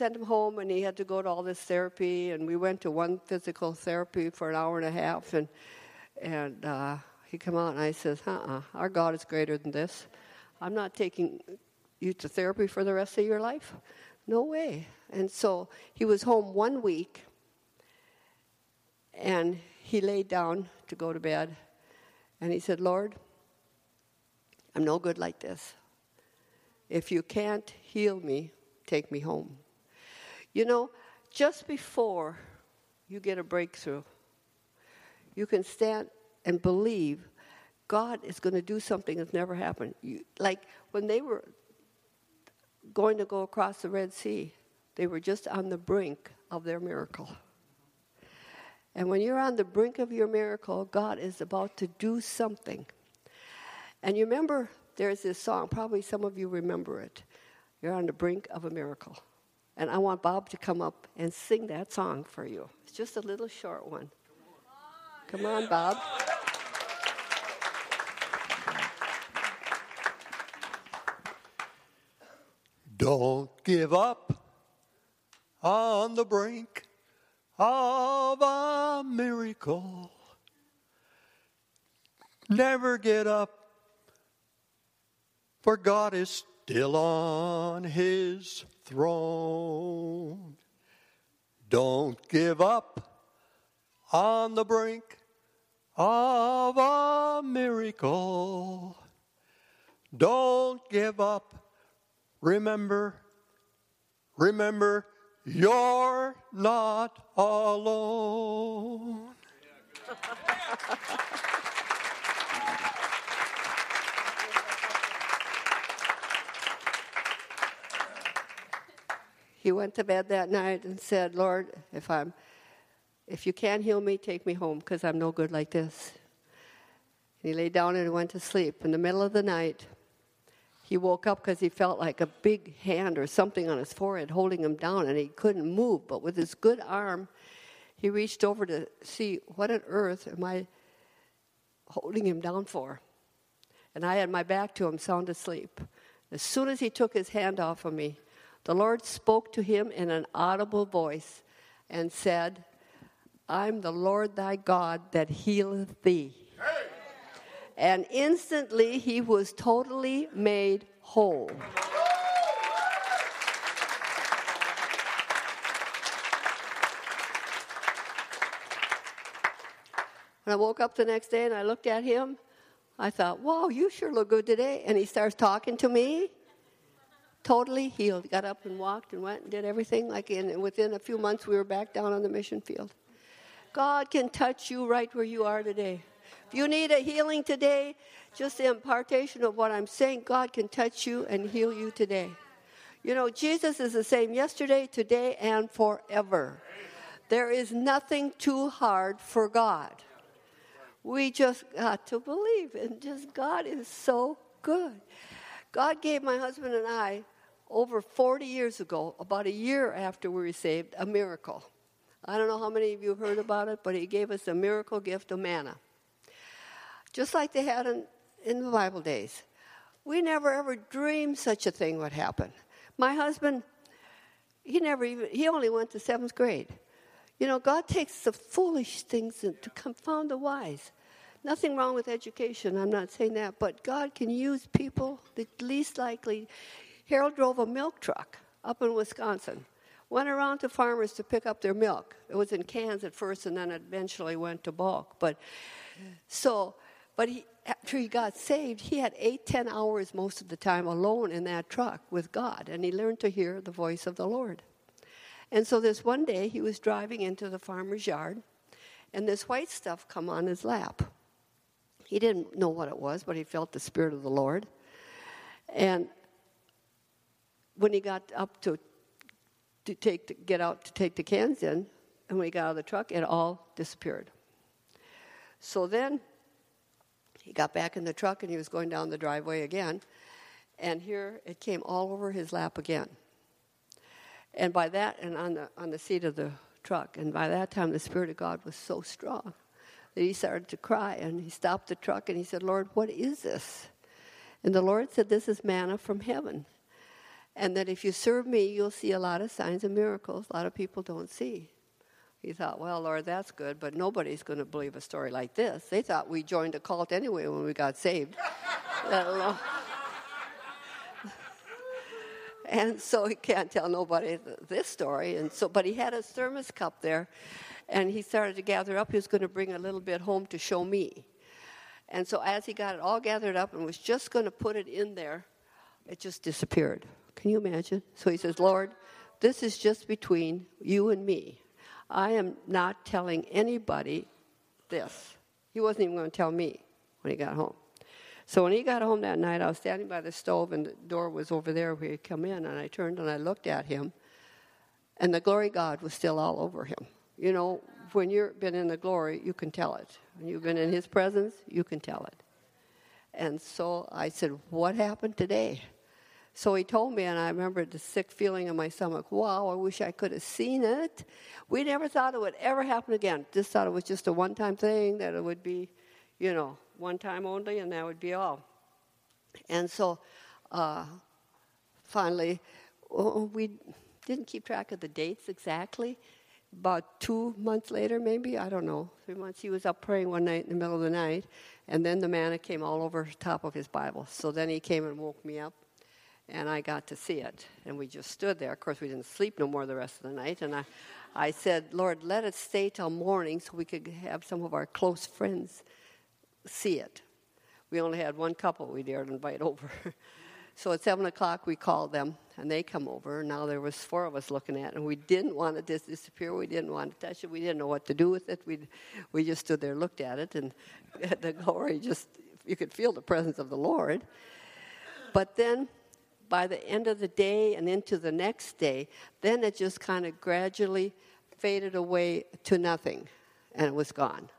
sent him home and he had to go to all this therapy. And we went to one physical therapy for an hour and a half. And, and uh, he came out and I says, uh uh our God is greater than this. I'm not taking you to therapy for the rest of your life. No way. And so he was home one week and he laid down to go to bed and he said, Lord, I'm no good like this. If you can't heal me, take me home. You know, just before you get a breakthrough, you can stand and believe God is going to do something that's never happened. You, like when they were going to go across the Red Sea. They were just on the brink of their miracle. And when you're on the brink of your miracle, God is about to do something. And you remember there's this song, probably some of you remember it. You're on the brink of a miracle. And I want Bob to come up and sing that song for you. It's just a little short one. Come on, Bob. Don't give up on the brink of a miracle. Never get up, for God is still on his throne. Don't give up on the brink of a miracle. Don't give up. Remember, remember, you're not alone. He went to bed that night and said, Lord, if I'm if you can't heal me, take me home because I'm no good like this. And he lay down and went to sleep. In the middle of the night, he woke up because he felt like a big hand or something on his forehead holding him down, and he couldn't move. But with his good arm, he reached over to see what on earth am I holding him down for. And I had my back to him, sound asleep. As soon as he took his hand off of me, the Lord spoke to him in an audible voice and said, I'm the Lord thy God that healeth thee. And instantly he was totally made whole. When I woke up the next day and I looked at him, I thought, wow, you sure look good today. And he starts talking to me. Totally healed. Got up and walked and went and did everything. Like in within a few months, we were back down on the mission field. God can touch you right where you are today. If you need a healing today, just the impartation of what I'm saying, God can touch you and heal you today. You know, Jesus is the same yesterday, today, and forever. There is nothing too hard for God. We just got to believe, and just God is so good. God gave my husband and I over 40 years ago, about a year after we were saved, a miracle. I don't know how many of you heard about it, but he gave us a miracle gift of manna. Just like they had in, in the Bible days. We never ever dreamed such a thing would happen. My husband, he never even, he only went to seventh grade. You know, God takes the foolish things to confound the wise. Nothing wrong with education, I'm not saying that, but God can use people the least likely. Harold drove a milk truck up in Wisconsin went around to farmers to pick up their milk. It was in cans at first, and then eventually went to bulk. But so, but he, after he got saved, he had eight, ten hours most of the time alone in that truck with God, and he learned to hear the voice of the Lord. And so this one day, he was driving into the farmer's yard, and this white stuff come on his lap. He didn't know what it was, but he felt the spirit of the Lord. And when he got up to to take to get out to take the cans in, and when he got out of the truck, it all disappeared. So then he got back in the truck and he was going down the driveway again, and here it came all over his lap again. And by that, and on the on the seat of the truck, and by that time the Spirit of God was so strong that he started to cry, and he stopped the truck and he said, "Lord, what is this?" And the Lord said, "This is manna from heaven." And that if you serve me, you'll see a lot of signs and miracles a lot of people don't see. He thought, well, Lord, that's good, but nobody's going to believe a story like this. They thought we joined a cult anyway when we got saved. and so he can't tell nobody this story. And so, but he had a thermos cup there, and he started to gather up. He was going to bring a little bit home to show me. And so, as he got it all gathered up and was just going to put it in there, it just disappeared. Can you imagine? So he says, Lord, this is just between you and me. I am not telling anybody this. He wasn't even going to tell me when he got home. So when he got home that night, I was standing by the stove, and the door was over there where he'd come in, and I turned and I looked at him, and the glory God was still all over him. You know, when you've been in the glory, you can tell it. When you've been in his presence, you can tell it. And so I said, What happened today? So he told me, and I remember the sick feeling in my stomach. Wow, I wish I could have seen it. We never thought it would ever happen again. Just thought it was just a one time thing, that it would be, you know, one time only, and that would be all. And so uh, finally, we didn't keep track of the dates exactly. About two months later, maybe, I don't know, three months, he was up praying one night in the middle of the night, and then the manna came all over top of his Bible. So then he came and woke me up and I got to see it. And we just stood there. Of course, we didn't sleep no more the rest of the night. And I, I said, Lord, let it stay till morning so we could have some of our close friends see it. We only had one couple we dared invite over. so at 7 o'clock, we called them, and they come over. Now there was four of us looking at it, and we didn't want it to disappear. We didn't want to touch it. We didn't know what to do with it. We, we just stood there, looked at it, and the glory just, you could feel the presence of the Lord. But then by the end of the day and into the next day, then it just kind of gradually faded away to nothing and it was gone.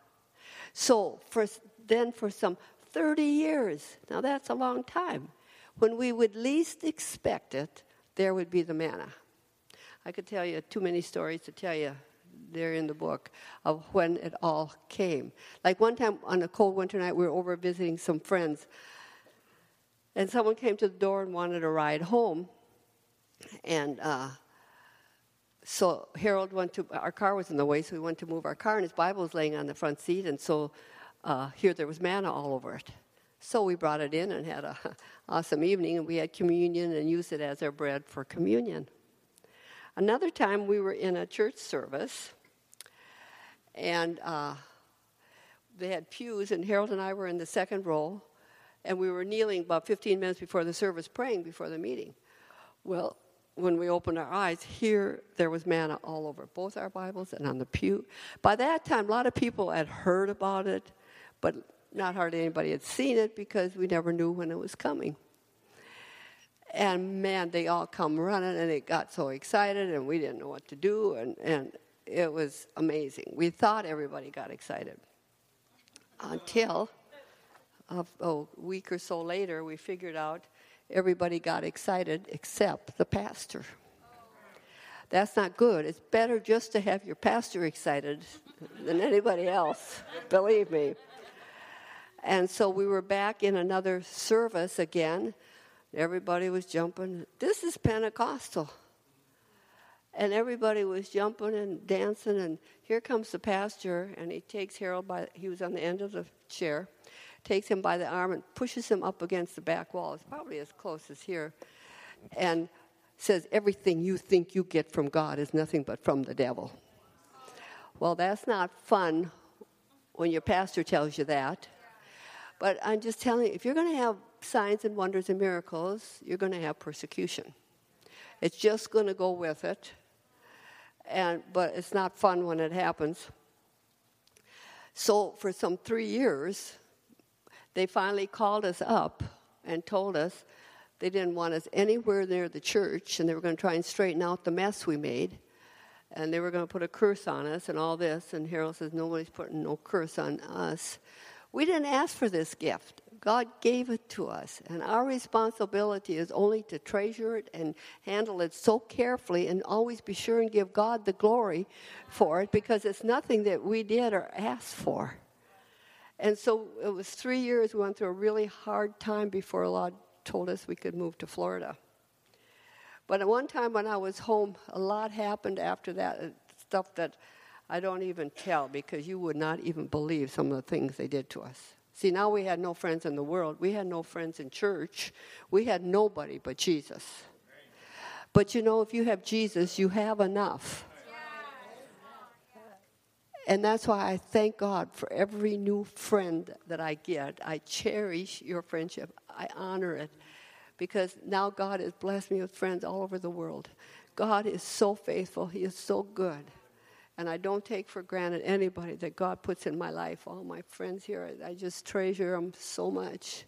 So for, then for some 30 years, now that's a long time, when we would least expect it, there would be the manna. I could tell you too many stories to tell you there in the book of when it all came. Like one time on a cold winter night, we were over visiting some friends and someone came to the door and wanted a ride home. And uh, so Harold went to, our car was in the way, so we went to move our car, and his Bible was laying on the front seat, and so uh, here there was manna all over it. So we brought it in and had an awesome evening, and we had communion and used it as our bread for communion. Another time we were in a church service, and uh, they had pews, and Harold and I were in the second row, and we were kneeling about 15 minutes before the service praying before the meeting. Well, when we opened our eyes, here there was manna all over both our Bibles and on the pew. By that time, a lot of people had heard about it, but not hardly anybody had seen it because we never knew when it was coming. And man, they all come running and they got so excited and we didn't know what to do and, and it was amazing. We thought everybody got excited until a, a week or so later, we figured out everybody got excited except the pastor. That's not good. It's better just to have your pastor excited than anybody else, believe me. And so we were back in another service again. Everybody was jumping. This is Pentecostal. And everybody was jumping and dancing. And here comes the pastor, and he takes Harold by, he was on the end of the chair takes him by the arm and pushes him up against the back wall. It's probably as close as here. And says, Everything you think you get from God is nothing but from the devil. Well, that's not fun when your pastor tells you that. But I'm just telling you, if you're going to have signs and wonders and miracles, you're going to have persecution. It's just going to go with it. And, but it's not fun when it happens. So, for some three years, they finally called us up and told us they didn't want us anywhere near the church and they were going to try and straighten out the mess we made. And they were going to put a curse on us and all this. And Harold says, Nobody's putting no curse on us. We didn't ask for this gift. God gave it to us. And our responsibility is only to treasure it and handle it so carefully and always be sure and give God the glory for it because it's nothing that we did or asked for. And so it was three years. We went through a really hard time before Allah told us we could move to Florida. But at one time when I was home, a lot happened after that, uh, stuff that I don't even tell because you would not even believe some of the things they did to us. See, now we had no friends in the world. We had no friends in church. We had nobody but Jesus. But you know, if you have Jesus, you have enough. And that's why I thank God for every new friend that I get. I cherish your friendship, I honor it because now God has blessed me with friends all over the world. God is so faithful, He is so good. And I don't take for granted anybody that God puts in my life. All my friends here, I just treasure them so much.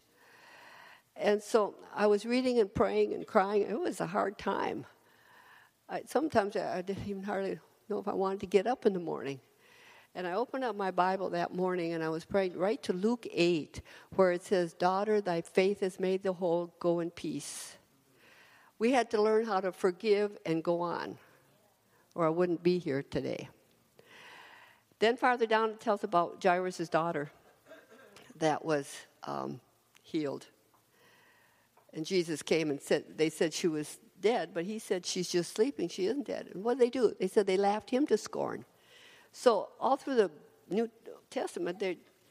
And so I was reading and praying and crying. It was a hard time. I, sometimes I, I didn't even hardly know if I wanted to get up in the morning. And I opened up my Bible that morning and I was praying right to Luke 8, where it says, Daughter, thy faith has made the whole, go in peace. We had to learn how to forgive and go on, or I wouldn't be here today. Then, farther down, it tells about Jairus' daughter that was um, healed. And Jesus came and said, They said she was dead, but he said she's just sleeping. She isn't dead. And what did they do? They said they laughed him to scorn. So all through the New Testament,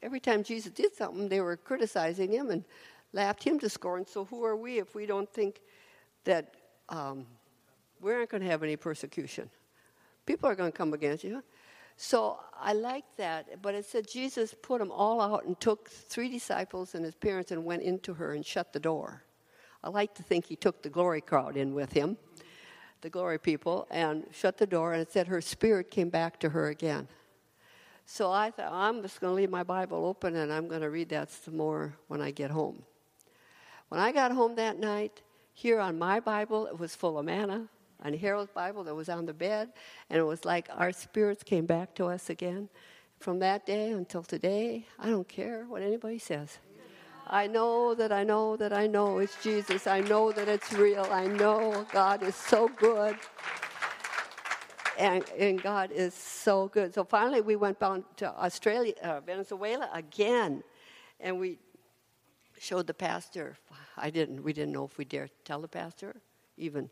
every time Jesus did something, they were criticizing him and laughed him to scorn. So who are we if we don't think that um, we aren't going to have any persecution? People are going to come against you. So I like that. But it said Jesus put them all out and took three disciples and his parents and went into her and shut the door. I like to think he took the glory crowd in with him, the glory people, and shut the door. And it said her spirit came back to her again. So I thought, I'm just going to leave my Bible open and I'm going to read that some more when I get home. When I got home that night, here on my Bible, it was full of manna. On Harold's Bible, that was on the bed, and it was like our spirits came back to us again. From that day until today, I don't care what anybody says. I know that I know that I know it's Jesus. I know that it's real. I know God is so good. And, and God is so good. So finally, we went down to Australia, uh, Venezuela again, and we showed the pastor. I didn't. We didn't know if we dared tell the pastor, even.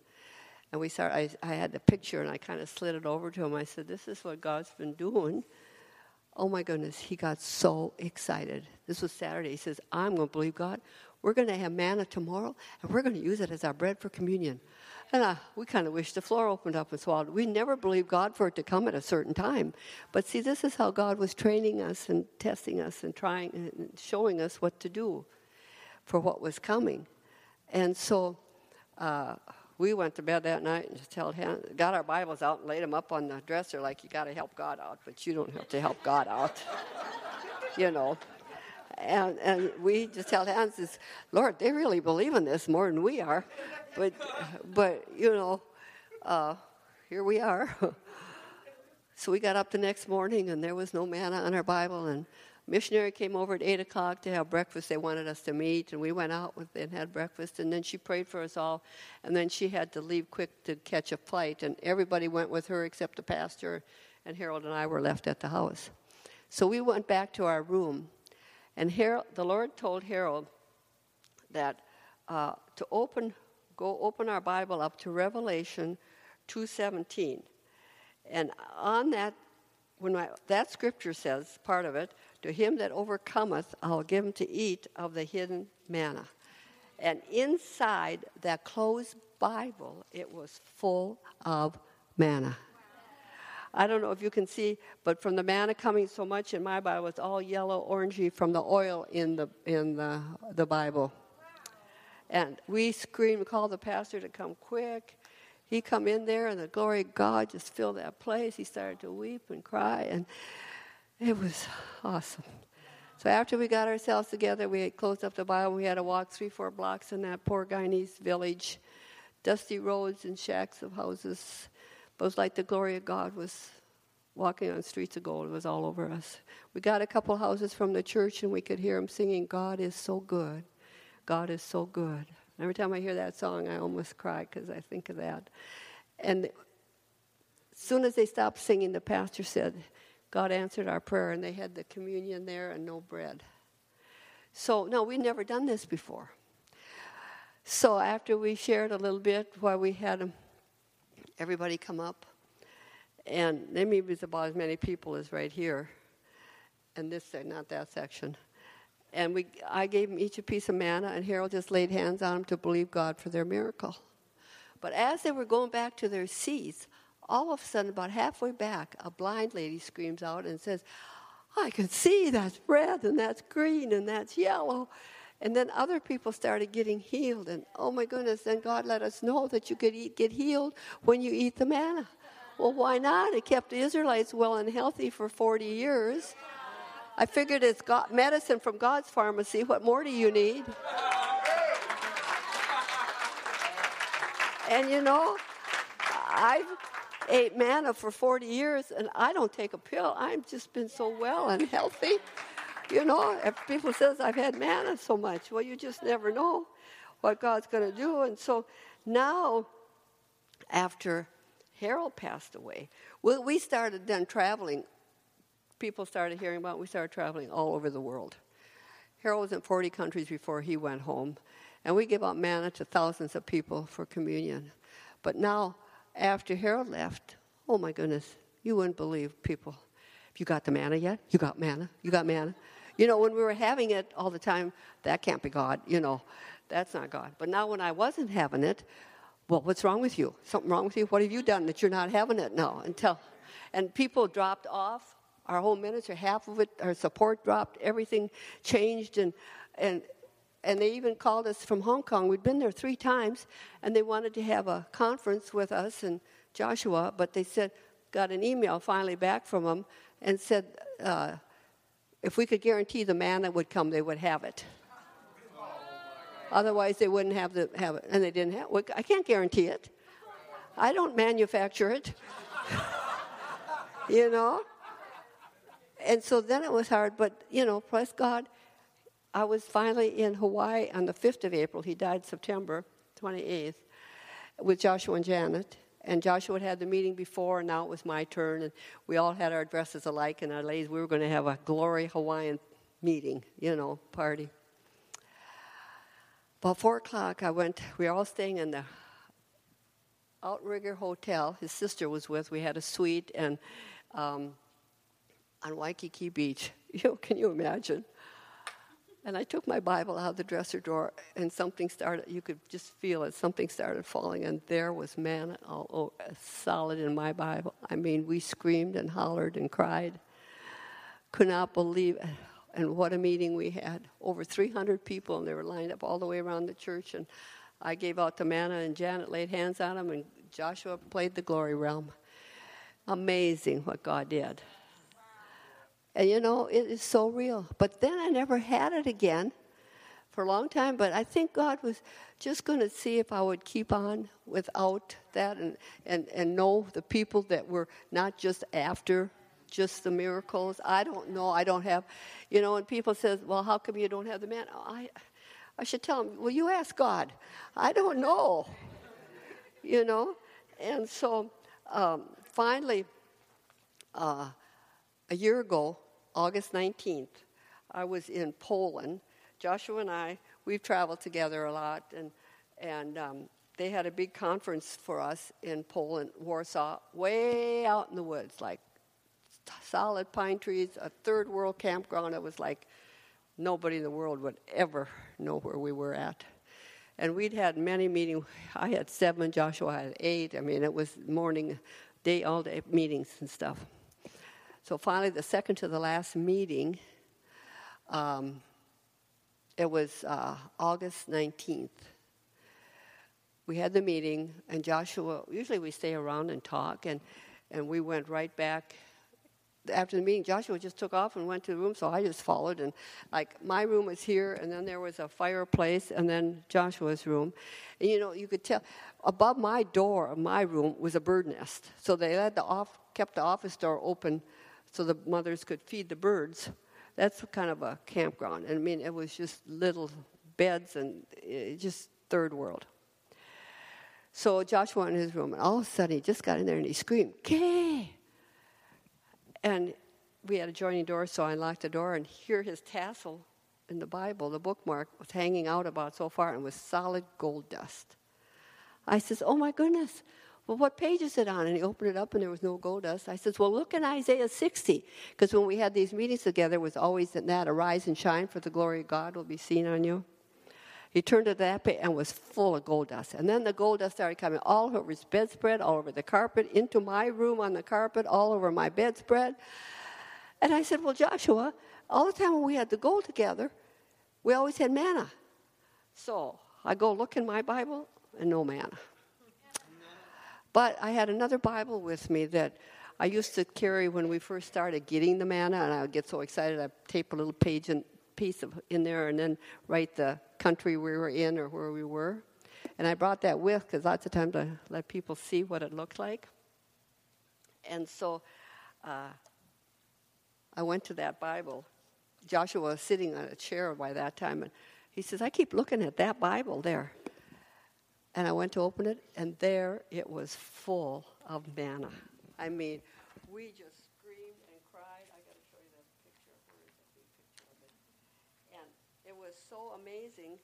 And we saw. I, I had the picture, and I kind of slid it over to him. I said, "This is what God's been doing." Oh my goodness, he got so excited. This was Saturday. He says, I'm going to believe God. We're going to have manna tomorrow, and we're going to use it as our bread for communion. And uh, we kind of wish the floor opened up and swallowed. We never believed God for it to come at a certain time. But see, this is how God was training us and testing us and trying and showing us what to do for what was coming. And so uh, we went to bed that night and just held hands, got our Bibles out and laid them up on the dresser like you got to help God out, but you don't have to help God out, you know. And, and we just held hands and said, Lord, they really believe in this more than we are. But, but you know, uh, here we are. so we got up the next morning and there was no manna on our Bible. And missionary came over at 8 o'clock to have breakfast. They wanted us to meet, and we went out with, and had breakfast. And then she prayed for us all, and then she had to leave quick to catch a flight. And everybody went with her except the pastor, and Harold and I were left at the house. So we went back to our room, and Harold, the Lord told Harold that uh, to open, go open our Bible up to Revelation 2:17, and on that, when I, that scripture says part of it, to him that overcometh, I'll give him to eat of the hidden manna. And inside that closed Bible, it was full of manna. I don't know if you can see, but from the manna coming so much in my Bible, it's all yellow, orangey from the oil in the in the, the Bible. And we screamed, called the pastor to come quick. He come in there, and the glory of God just filled that place. He started to weep and cry, and it was awesome. So after we got ourselves together, we had closed up the Bible. We had to walk three, four blocks in that poor Guyanese village, dusty roads and shacks of houses. But it was like the glory of God was walking on streets of gold. It was all over us. We got a couple houses from the church, and we could hear them singing, "God is so good, God is so good." Every time I hear that song, I almost cry because I think of that. And as soon as they stopped singing, the pastor said, God answered our prayer, and they had the communion there and no bread. So, no, we'd never done this before. So, after we shared a little bit while we had everybody come up, and they maybe was about as many people as right here, and this, not that section. And we, I gave them each a piece of manna, and Harold just laid hands on them to believe God for their miracle. But as they were going back to their seats, all of a sudden, about halfway back, a blind lady screams out and says, I can see that's red and that's green and that's yellow. And then other people started getting healed. And oh my goodness, then God let us know that you could eat, get healed when you eat the manna. Well, why not? It kept the Israelites well and healthy for 40 years. I figured it's got medicine from God's pharmacy. What more do you need? And you know, I've ate manna for 40 years and I don't take a pill. I've just been so well and healthy. You know, if people says I've had manna so much, well, you just never know what God's going to do. And so now, after Harold passed away, we started then traveling. People started hearing about. It. We started traveling all over the world. Harold was in 40 countries before he went home, and we give out manna to thousands of people for communion. But now after Harold left, oh my goodness, you wouldn't believe people. You got the manna yet? You got manna? You got manna? You know, when we were having it all the time, that can't be God. You know, that's not God. But now when I wasn't having it, well, what's wrong with you? Something wrong with you? What have you done that you're not having it now? Tell, and people dropped off. Our whole ministry, half of it, our support dropped. Everything changed, and and and they even called us from Hong Kong. We'd been there three times, and they wanted to have a conference with us and Joshua, but they said got an email finally back from them and said uh, if we could guarantee the man that would come, they would have it. Otherwise, they wouldn't have, the, have it. And they didn't have it. I can't guarantee it. I don't manufacture it. you know? And so then it was hard, but, you know, bless God, I was finally in Hawaii on the 5th of April. He died September 28th with Joshua and Janet. And Joshua had had the meeting before, and now it was my turn. And we all had our dresses alike and our ladies. We were going to have a glory Hawaiian meeting, you know, party. About four o'clock, I went. We were all staying in the Outrigger Hotel. His sister was with. We had a suite and um, on Waikiki Beach. You know, can you imagine? And I took my Bible out of the dresser drawer, and something started. You could just feel it. Something started falling, and there was manna all over, solid in my Bible. I mean, we screamed and hollered and cried. Could not believe it and what a meeting we had. Over 300 people, and they were lined up all the way around the church. And I gave out the manna, and Janet laid hands on them, and Joshua played the glory realm. Amazing what God did. And you know, it is so real. But then I never had it again for a long time, but I think God was just going to see if I would keep on without that and, and, and know the people that were not just after just the miracles. I don't know. I don't have, you know, and people says, well, how come you don't have the man? I, I should tell them, well, you ask God. I don't know, you know. And so um, finally, uh, a year ago, August 19th, I was in Poland. Joshua and I, we've traveled together a lot, and, and um, they had a big conference for us in Poland, Warsaw, way out in the woods, like solid pine trees, a third world campground. It was like nobody in the world would ever know where we were at. And we'd had many meetings. I had seven, Joshua had eight. I mean, it was morning, day, all day meetings and stuff. So finally, the second to the last meeting, um, it was uh, August 19th. We had the meeting, and Joshua, usually we stay around and talk, and, and we went right back after the meeting, Joshua just took off and went to the room, so I just followed. And like my room was here, and then there was a fireplace, and then Joshua's room. And you know, you could tell above my door my room was a bird nest. So they had the off, kept the office door open so the mothers could feed the birds. That's kind of a campground. I mean, it was just little beds and eh, just third world. So Joshua in his room, and all of a sudden he just got in there and he screamed, Kay! And we had adjoining doors, so I unlocked the door and here his tassel in the Bible, the bookmark, was hanging out about so far and was solid gold dust. I says, Oh my goodness. Well, what page is it on? And he opened it up and there was no gold dust. I says, Well, look in Isaiah 60. Because when we had these meetings together, it was always that, that arise and shine, for the glory of God will be seen on you. He turned to that page and was full of gold dust. And then the gold dust started coming all over his bedspread, all over the carpet, into my room on the carpet, all over my bedspread. And I said, Well, Joshua, all the time when we had the gold together, we always had manna. So I go look in my Bible and no manna. But I had another Bible with me that I used to carry when we first started getting the manna, and I would get so excited I'd tape a little page and piece of, in there and then write the country we were in or where we were. And I brought that with because lots of times I let people see what it looked like. And so uh, I went to that Bible. Joshua was sitting on a chair by that time, and he says, I keep looking at that Bible there. And I went to open it, and there it was full of manna. I mean, we just screamed and cried. I got to show you the picture. Where is picture of it? And it was so amazing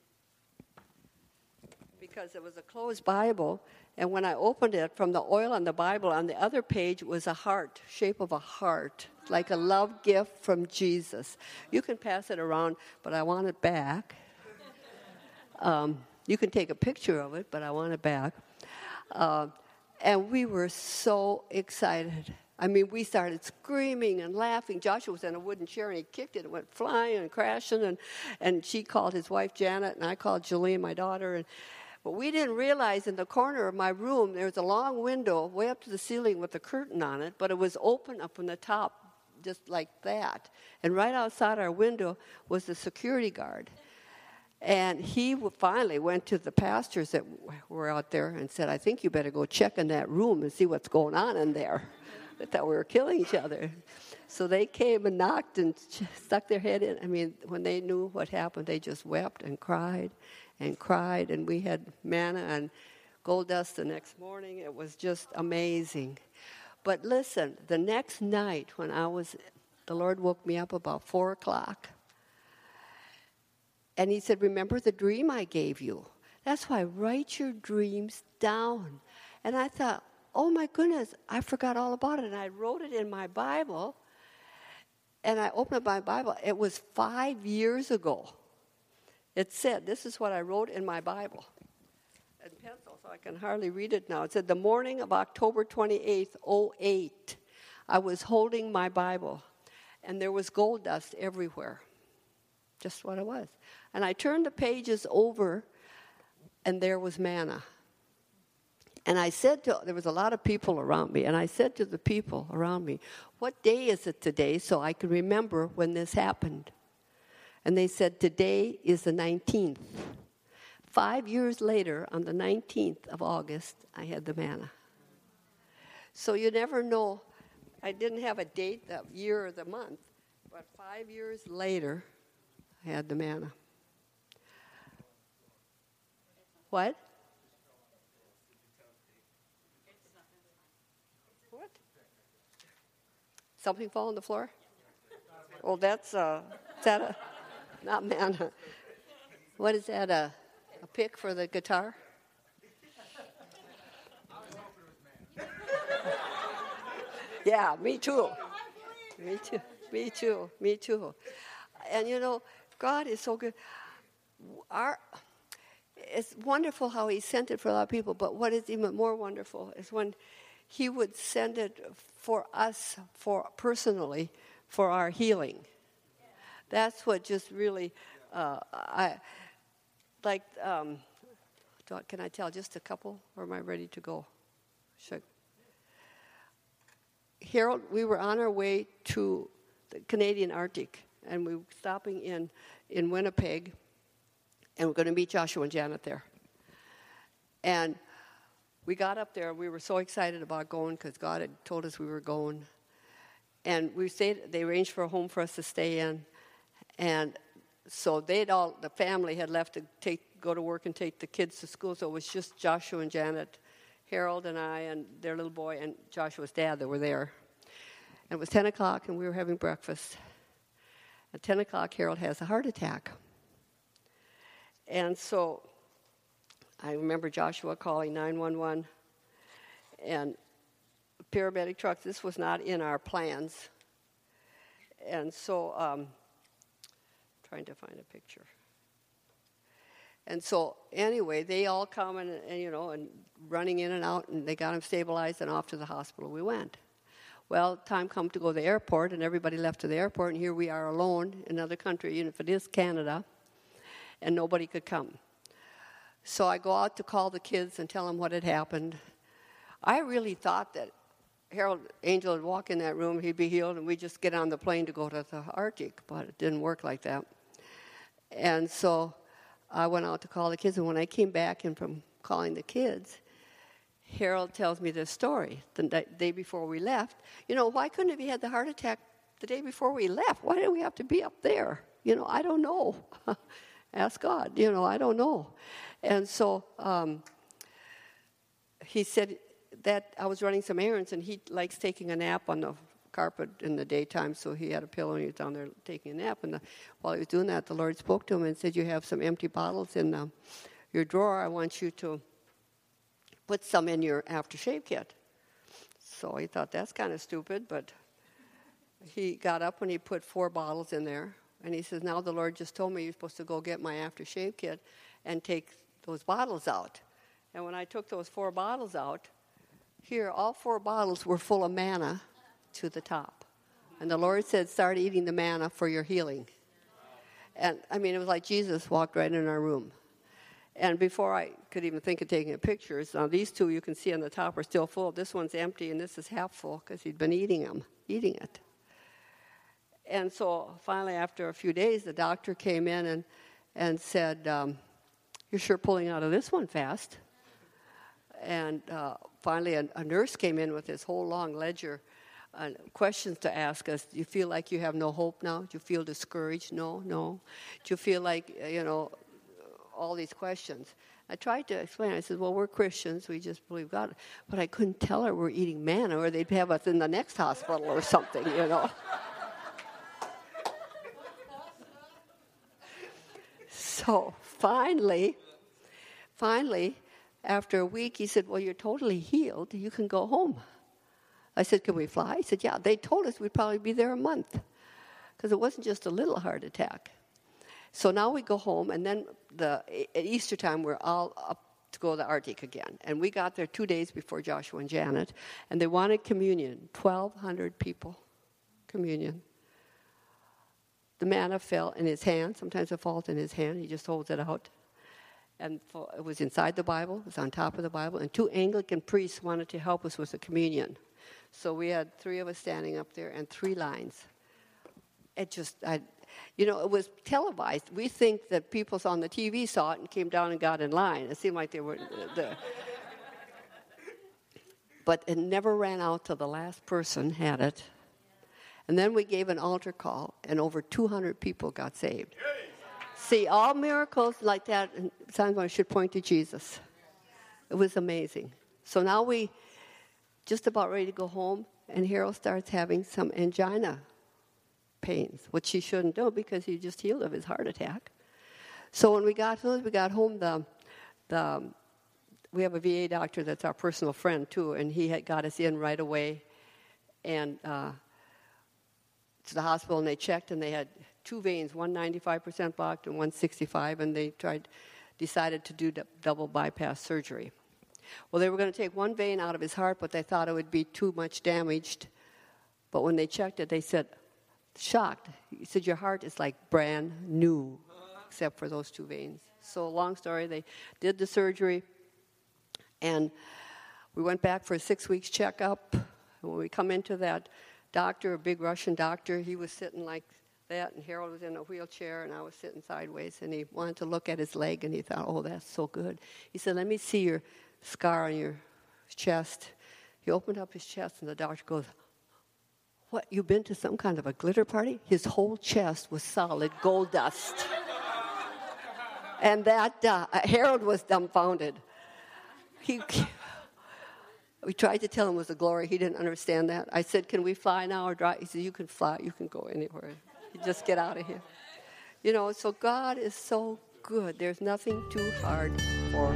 because it was a closed Bible. And when I opened it, from the oil on the Bible, on the other page was a heart, shape of a heart, like a love gift from Jesus. You can pass it around, but I want it back. Um, you can take a picture of it, but I want it back. Uh, and we were so excited. I mean, we started screaming and laughing. Joshua was in a wooden chair and he kicked it and went flying and crashing. And, and she called his wife Janet, and I called Julie, my daughter. And, but we didn't realize in the corner of my room there was a long window way up to the ceiling with a curtain on it, but it was open up on the top, just like that. And right outside our window was the security guard. And he finally went to the pastors that were out there and said, I think you better go check in that room and see what's going on in there. They thought we were killing each other. So they came and knocked and stuck their head in. I mean, when they knew what happened, they just wept and cried and cried. And we had manna and gold dust the next morning. It was just amazing. But listen, the next night when I was, the Lord woke me up about four o'clock. And He said, Remember the dream I gave you? That's why write your dreams down. And I thought, oh my goodness, I forgot all about it. And I wrote it in my Bible. And I opened up my Bible. It was five years ago. It said, This is what I wrote in my Bible. In pencil, so I can hardly read it now. It said, The morning of October 28th, 08, I was holding my Bible, and there was gold dust everywhere. Just what it was. And I turned the pages over, and there was manna. And I said to, there was a lot of people around me, and I said to the people around me, What day is it today so I can remember when this happened? And they said, Today is the 19th. Five years later, on the 19th of August, I had the manna. So you never know. I didn't have a date, the year or the month, but five years later, I had the manna. What? What? Something fall on the floor? Oh, that's uh, is that a not man? What is that? A a pick for the guitar? yeah, me too. Me too. Me too. Me too. And you know, God is so good. Our it's wonderful how He sent it for a lot of people, but what is even more wonderful is when He would send it for us, for personally, for our healing. That's what just really, uh, I like. Um, can I tell just a couple, or am I ready to go? Should, Harold, we were on our way to the Canadian Arctic, and we were stopping in in Winnipeg, and we're going to meet Joshua and Janet there. And we got up there. We were so excited about going because God had told us we were going. And we stayed, they arranged for a home for us to stay in. And so they'd all, the family had left to take, go to work and take the kids to school. So it was just Joshua and Janet, Harold and I, and their little boy, and Joshua's dad that were there. And it was 10 o'clock, and we were having breakfast. At 10 o'clock, Harold has a heart attack. And so I remember Joshua calling 911 and paramedic trucks. This was not in our plans. And so, um, trying to find a picture. And so, anyway, they all come and, and, you know, and running in and out, and they got him stabilized, and off to the hospital we went. Well, time come to go to the airport, and everybody left to the airport, and here we are alone in another country, even if it is Canada, and nobody could come. So I go out to call the kids and tell them what had happened. I really thought that Harold Angel would walk in that room, he'd be healed, and we'd just get on the plane to go to the Arctic, but it didn't work like that. And so I went out to call the kids, and when I came back and from calling the kids, Harold tells me this story the day before we left. You know, why couldn't he have he had the heart attack the day before we left? Why did we have to be up there? You know, I don't know. Ask God. You know, I don't know. And so um, he said that I was running some errands, and he likes taking a nap on the carpet in the daytime, so he had a pillow and he was down there taking a nap. And the, while he was doing that, the Lord spoke to him and said, You have some empty bottles in the, your drawer. I want you to put some in your aftershave kit. So he thought, That's kind of stupid, but he got up and he put four bottles in there. And he says, Now the Lord just told me you're supposed to go get my aftershave kit and take those bottles out. And when I took those four bottles out, here, all four bottles were full of manna to the top. And the Lord said, Start eating the manna for your healing. And I mean, it was like Jesus walked right in our room. And before I could even think of taking pictures, now these two you can see on the top are still full. This one's empty and this is half full because he'd been eating them, eating it. And so finally, after a few days, the doctor came in and, and said, um, You're sure pulling out of this one fast. And uh, finally, a, a, nurse came in with this whole long ledger uh, questions to ask us. Do you feel like you have no hope now? Do you feel discouraged? No, no. Do you feel like, uh, you know, all these questions? I tried to explain. I said, well, we're Christians. We just believe God. But I couldn't tell her we're eating manna or they'd have us in the next hospital or something, you know. So finally, finally, after a week, he said, Well, you're totally healed. You can go home. I said, Can we fly? He said, Yeah. They told us we'd probably be there a month because it wasn't just a little heart attack. So now we go home, and then the, at Easter time, we're all up to go to the Arctic again. And we got there two days before Joshua and Janet, and they wanted communion 1,200 people, communion. The manna fell in his hand. Sometimes it falls in his hand. He just holds it out and for, it was inside the Bible, it was on top of the Bible, and two Anglican priests wanted to help us with the communion. So we had three of us standing up there and three lines. It just, I, you know, it was televised. We think that people on the TV saw it and came down and got in line. It seemed like they were uh, there. but it never ran out till the last person had it. And then we gave an altar call, and over 200 people got saved. See, all miracles like that, sometimes should point to Jesus. It was amazing. So now we just about ready to go home, and Harold starts having some angina pains, which he shouldn't do because he just healed of his heart attack. So when we got home, we got home, the, the we have a VA doctor that's our personal friend too, and he had got us in right away, and uh, to the hospital, and they checked, and they had two veins, one 95% blocked and one 65, and they tried, decided to do double bypass surgery. Well, they were going to take one vein out of his heart, but they thought it would be too much damaged. But when they checked it, they said, shocked. He said, Your heart is like brand new, except for those two veins. So, long story, they did the surgery, and we went back for a six weeks checkup. When we come into that doctor, a big Russian doctor, he was sitting like that, and Harold was in a wheelchair, and I was sitting sideways, and he wanted to look at his leg, and he thought, oh, that's so good. He said, let me see your scar on your chest. He opened up his chest, and the doctor goes, what, you've been to some kind of a glitter party? His whole chest was solid gold dust. and that, uh, Harold was dumbfounded. He, we tried to tell him it was a glory. He didn't understand that. I said, Can we fly now or drive? He said, You can fly. You can go anywhere You just get out of here. You know, so God is so good. There's nothing too hard for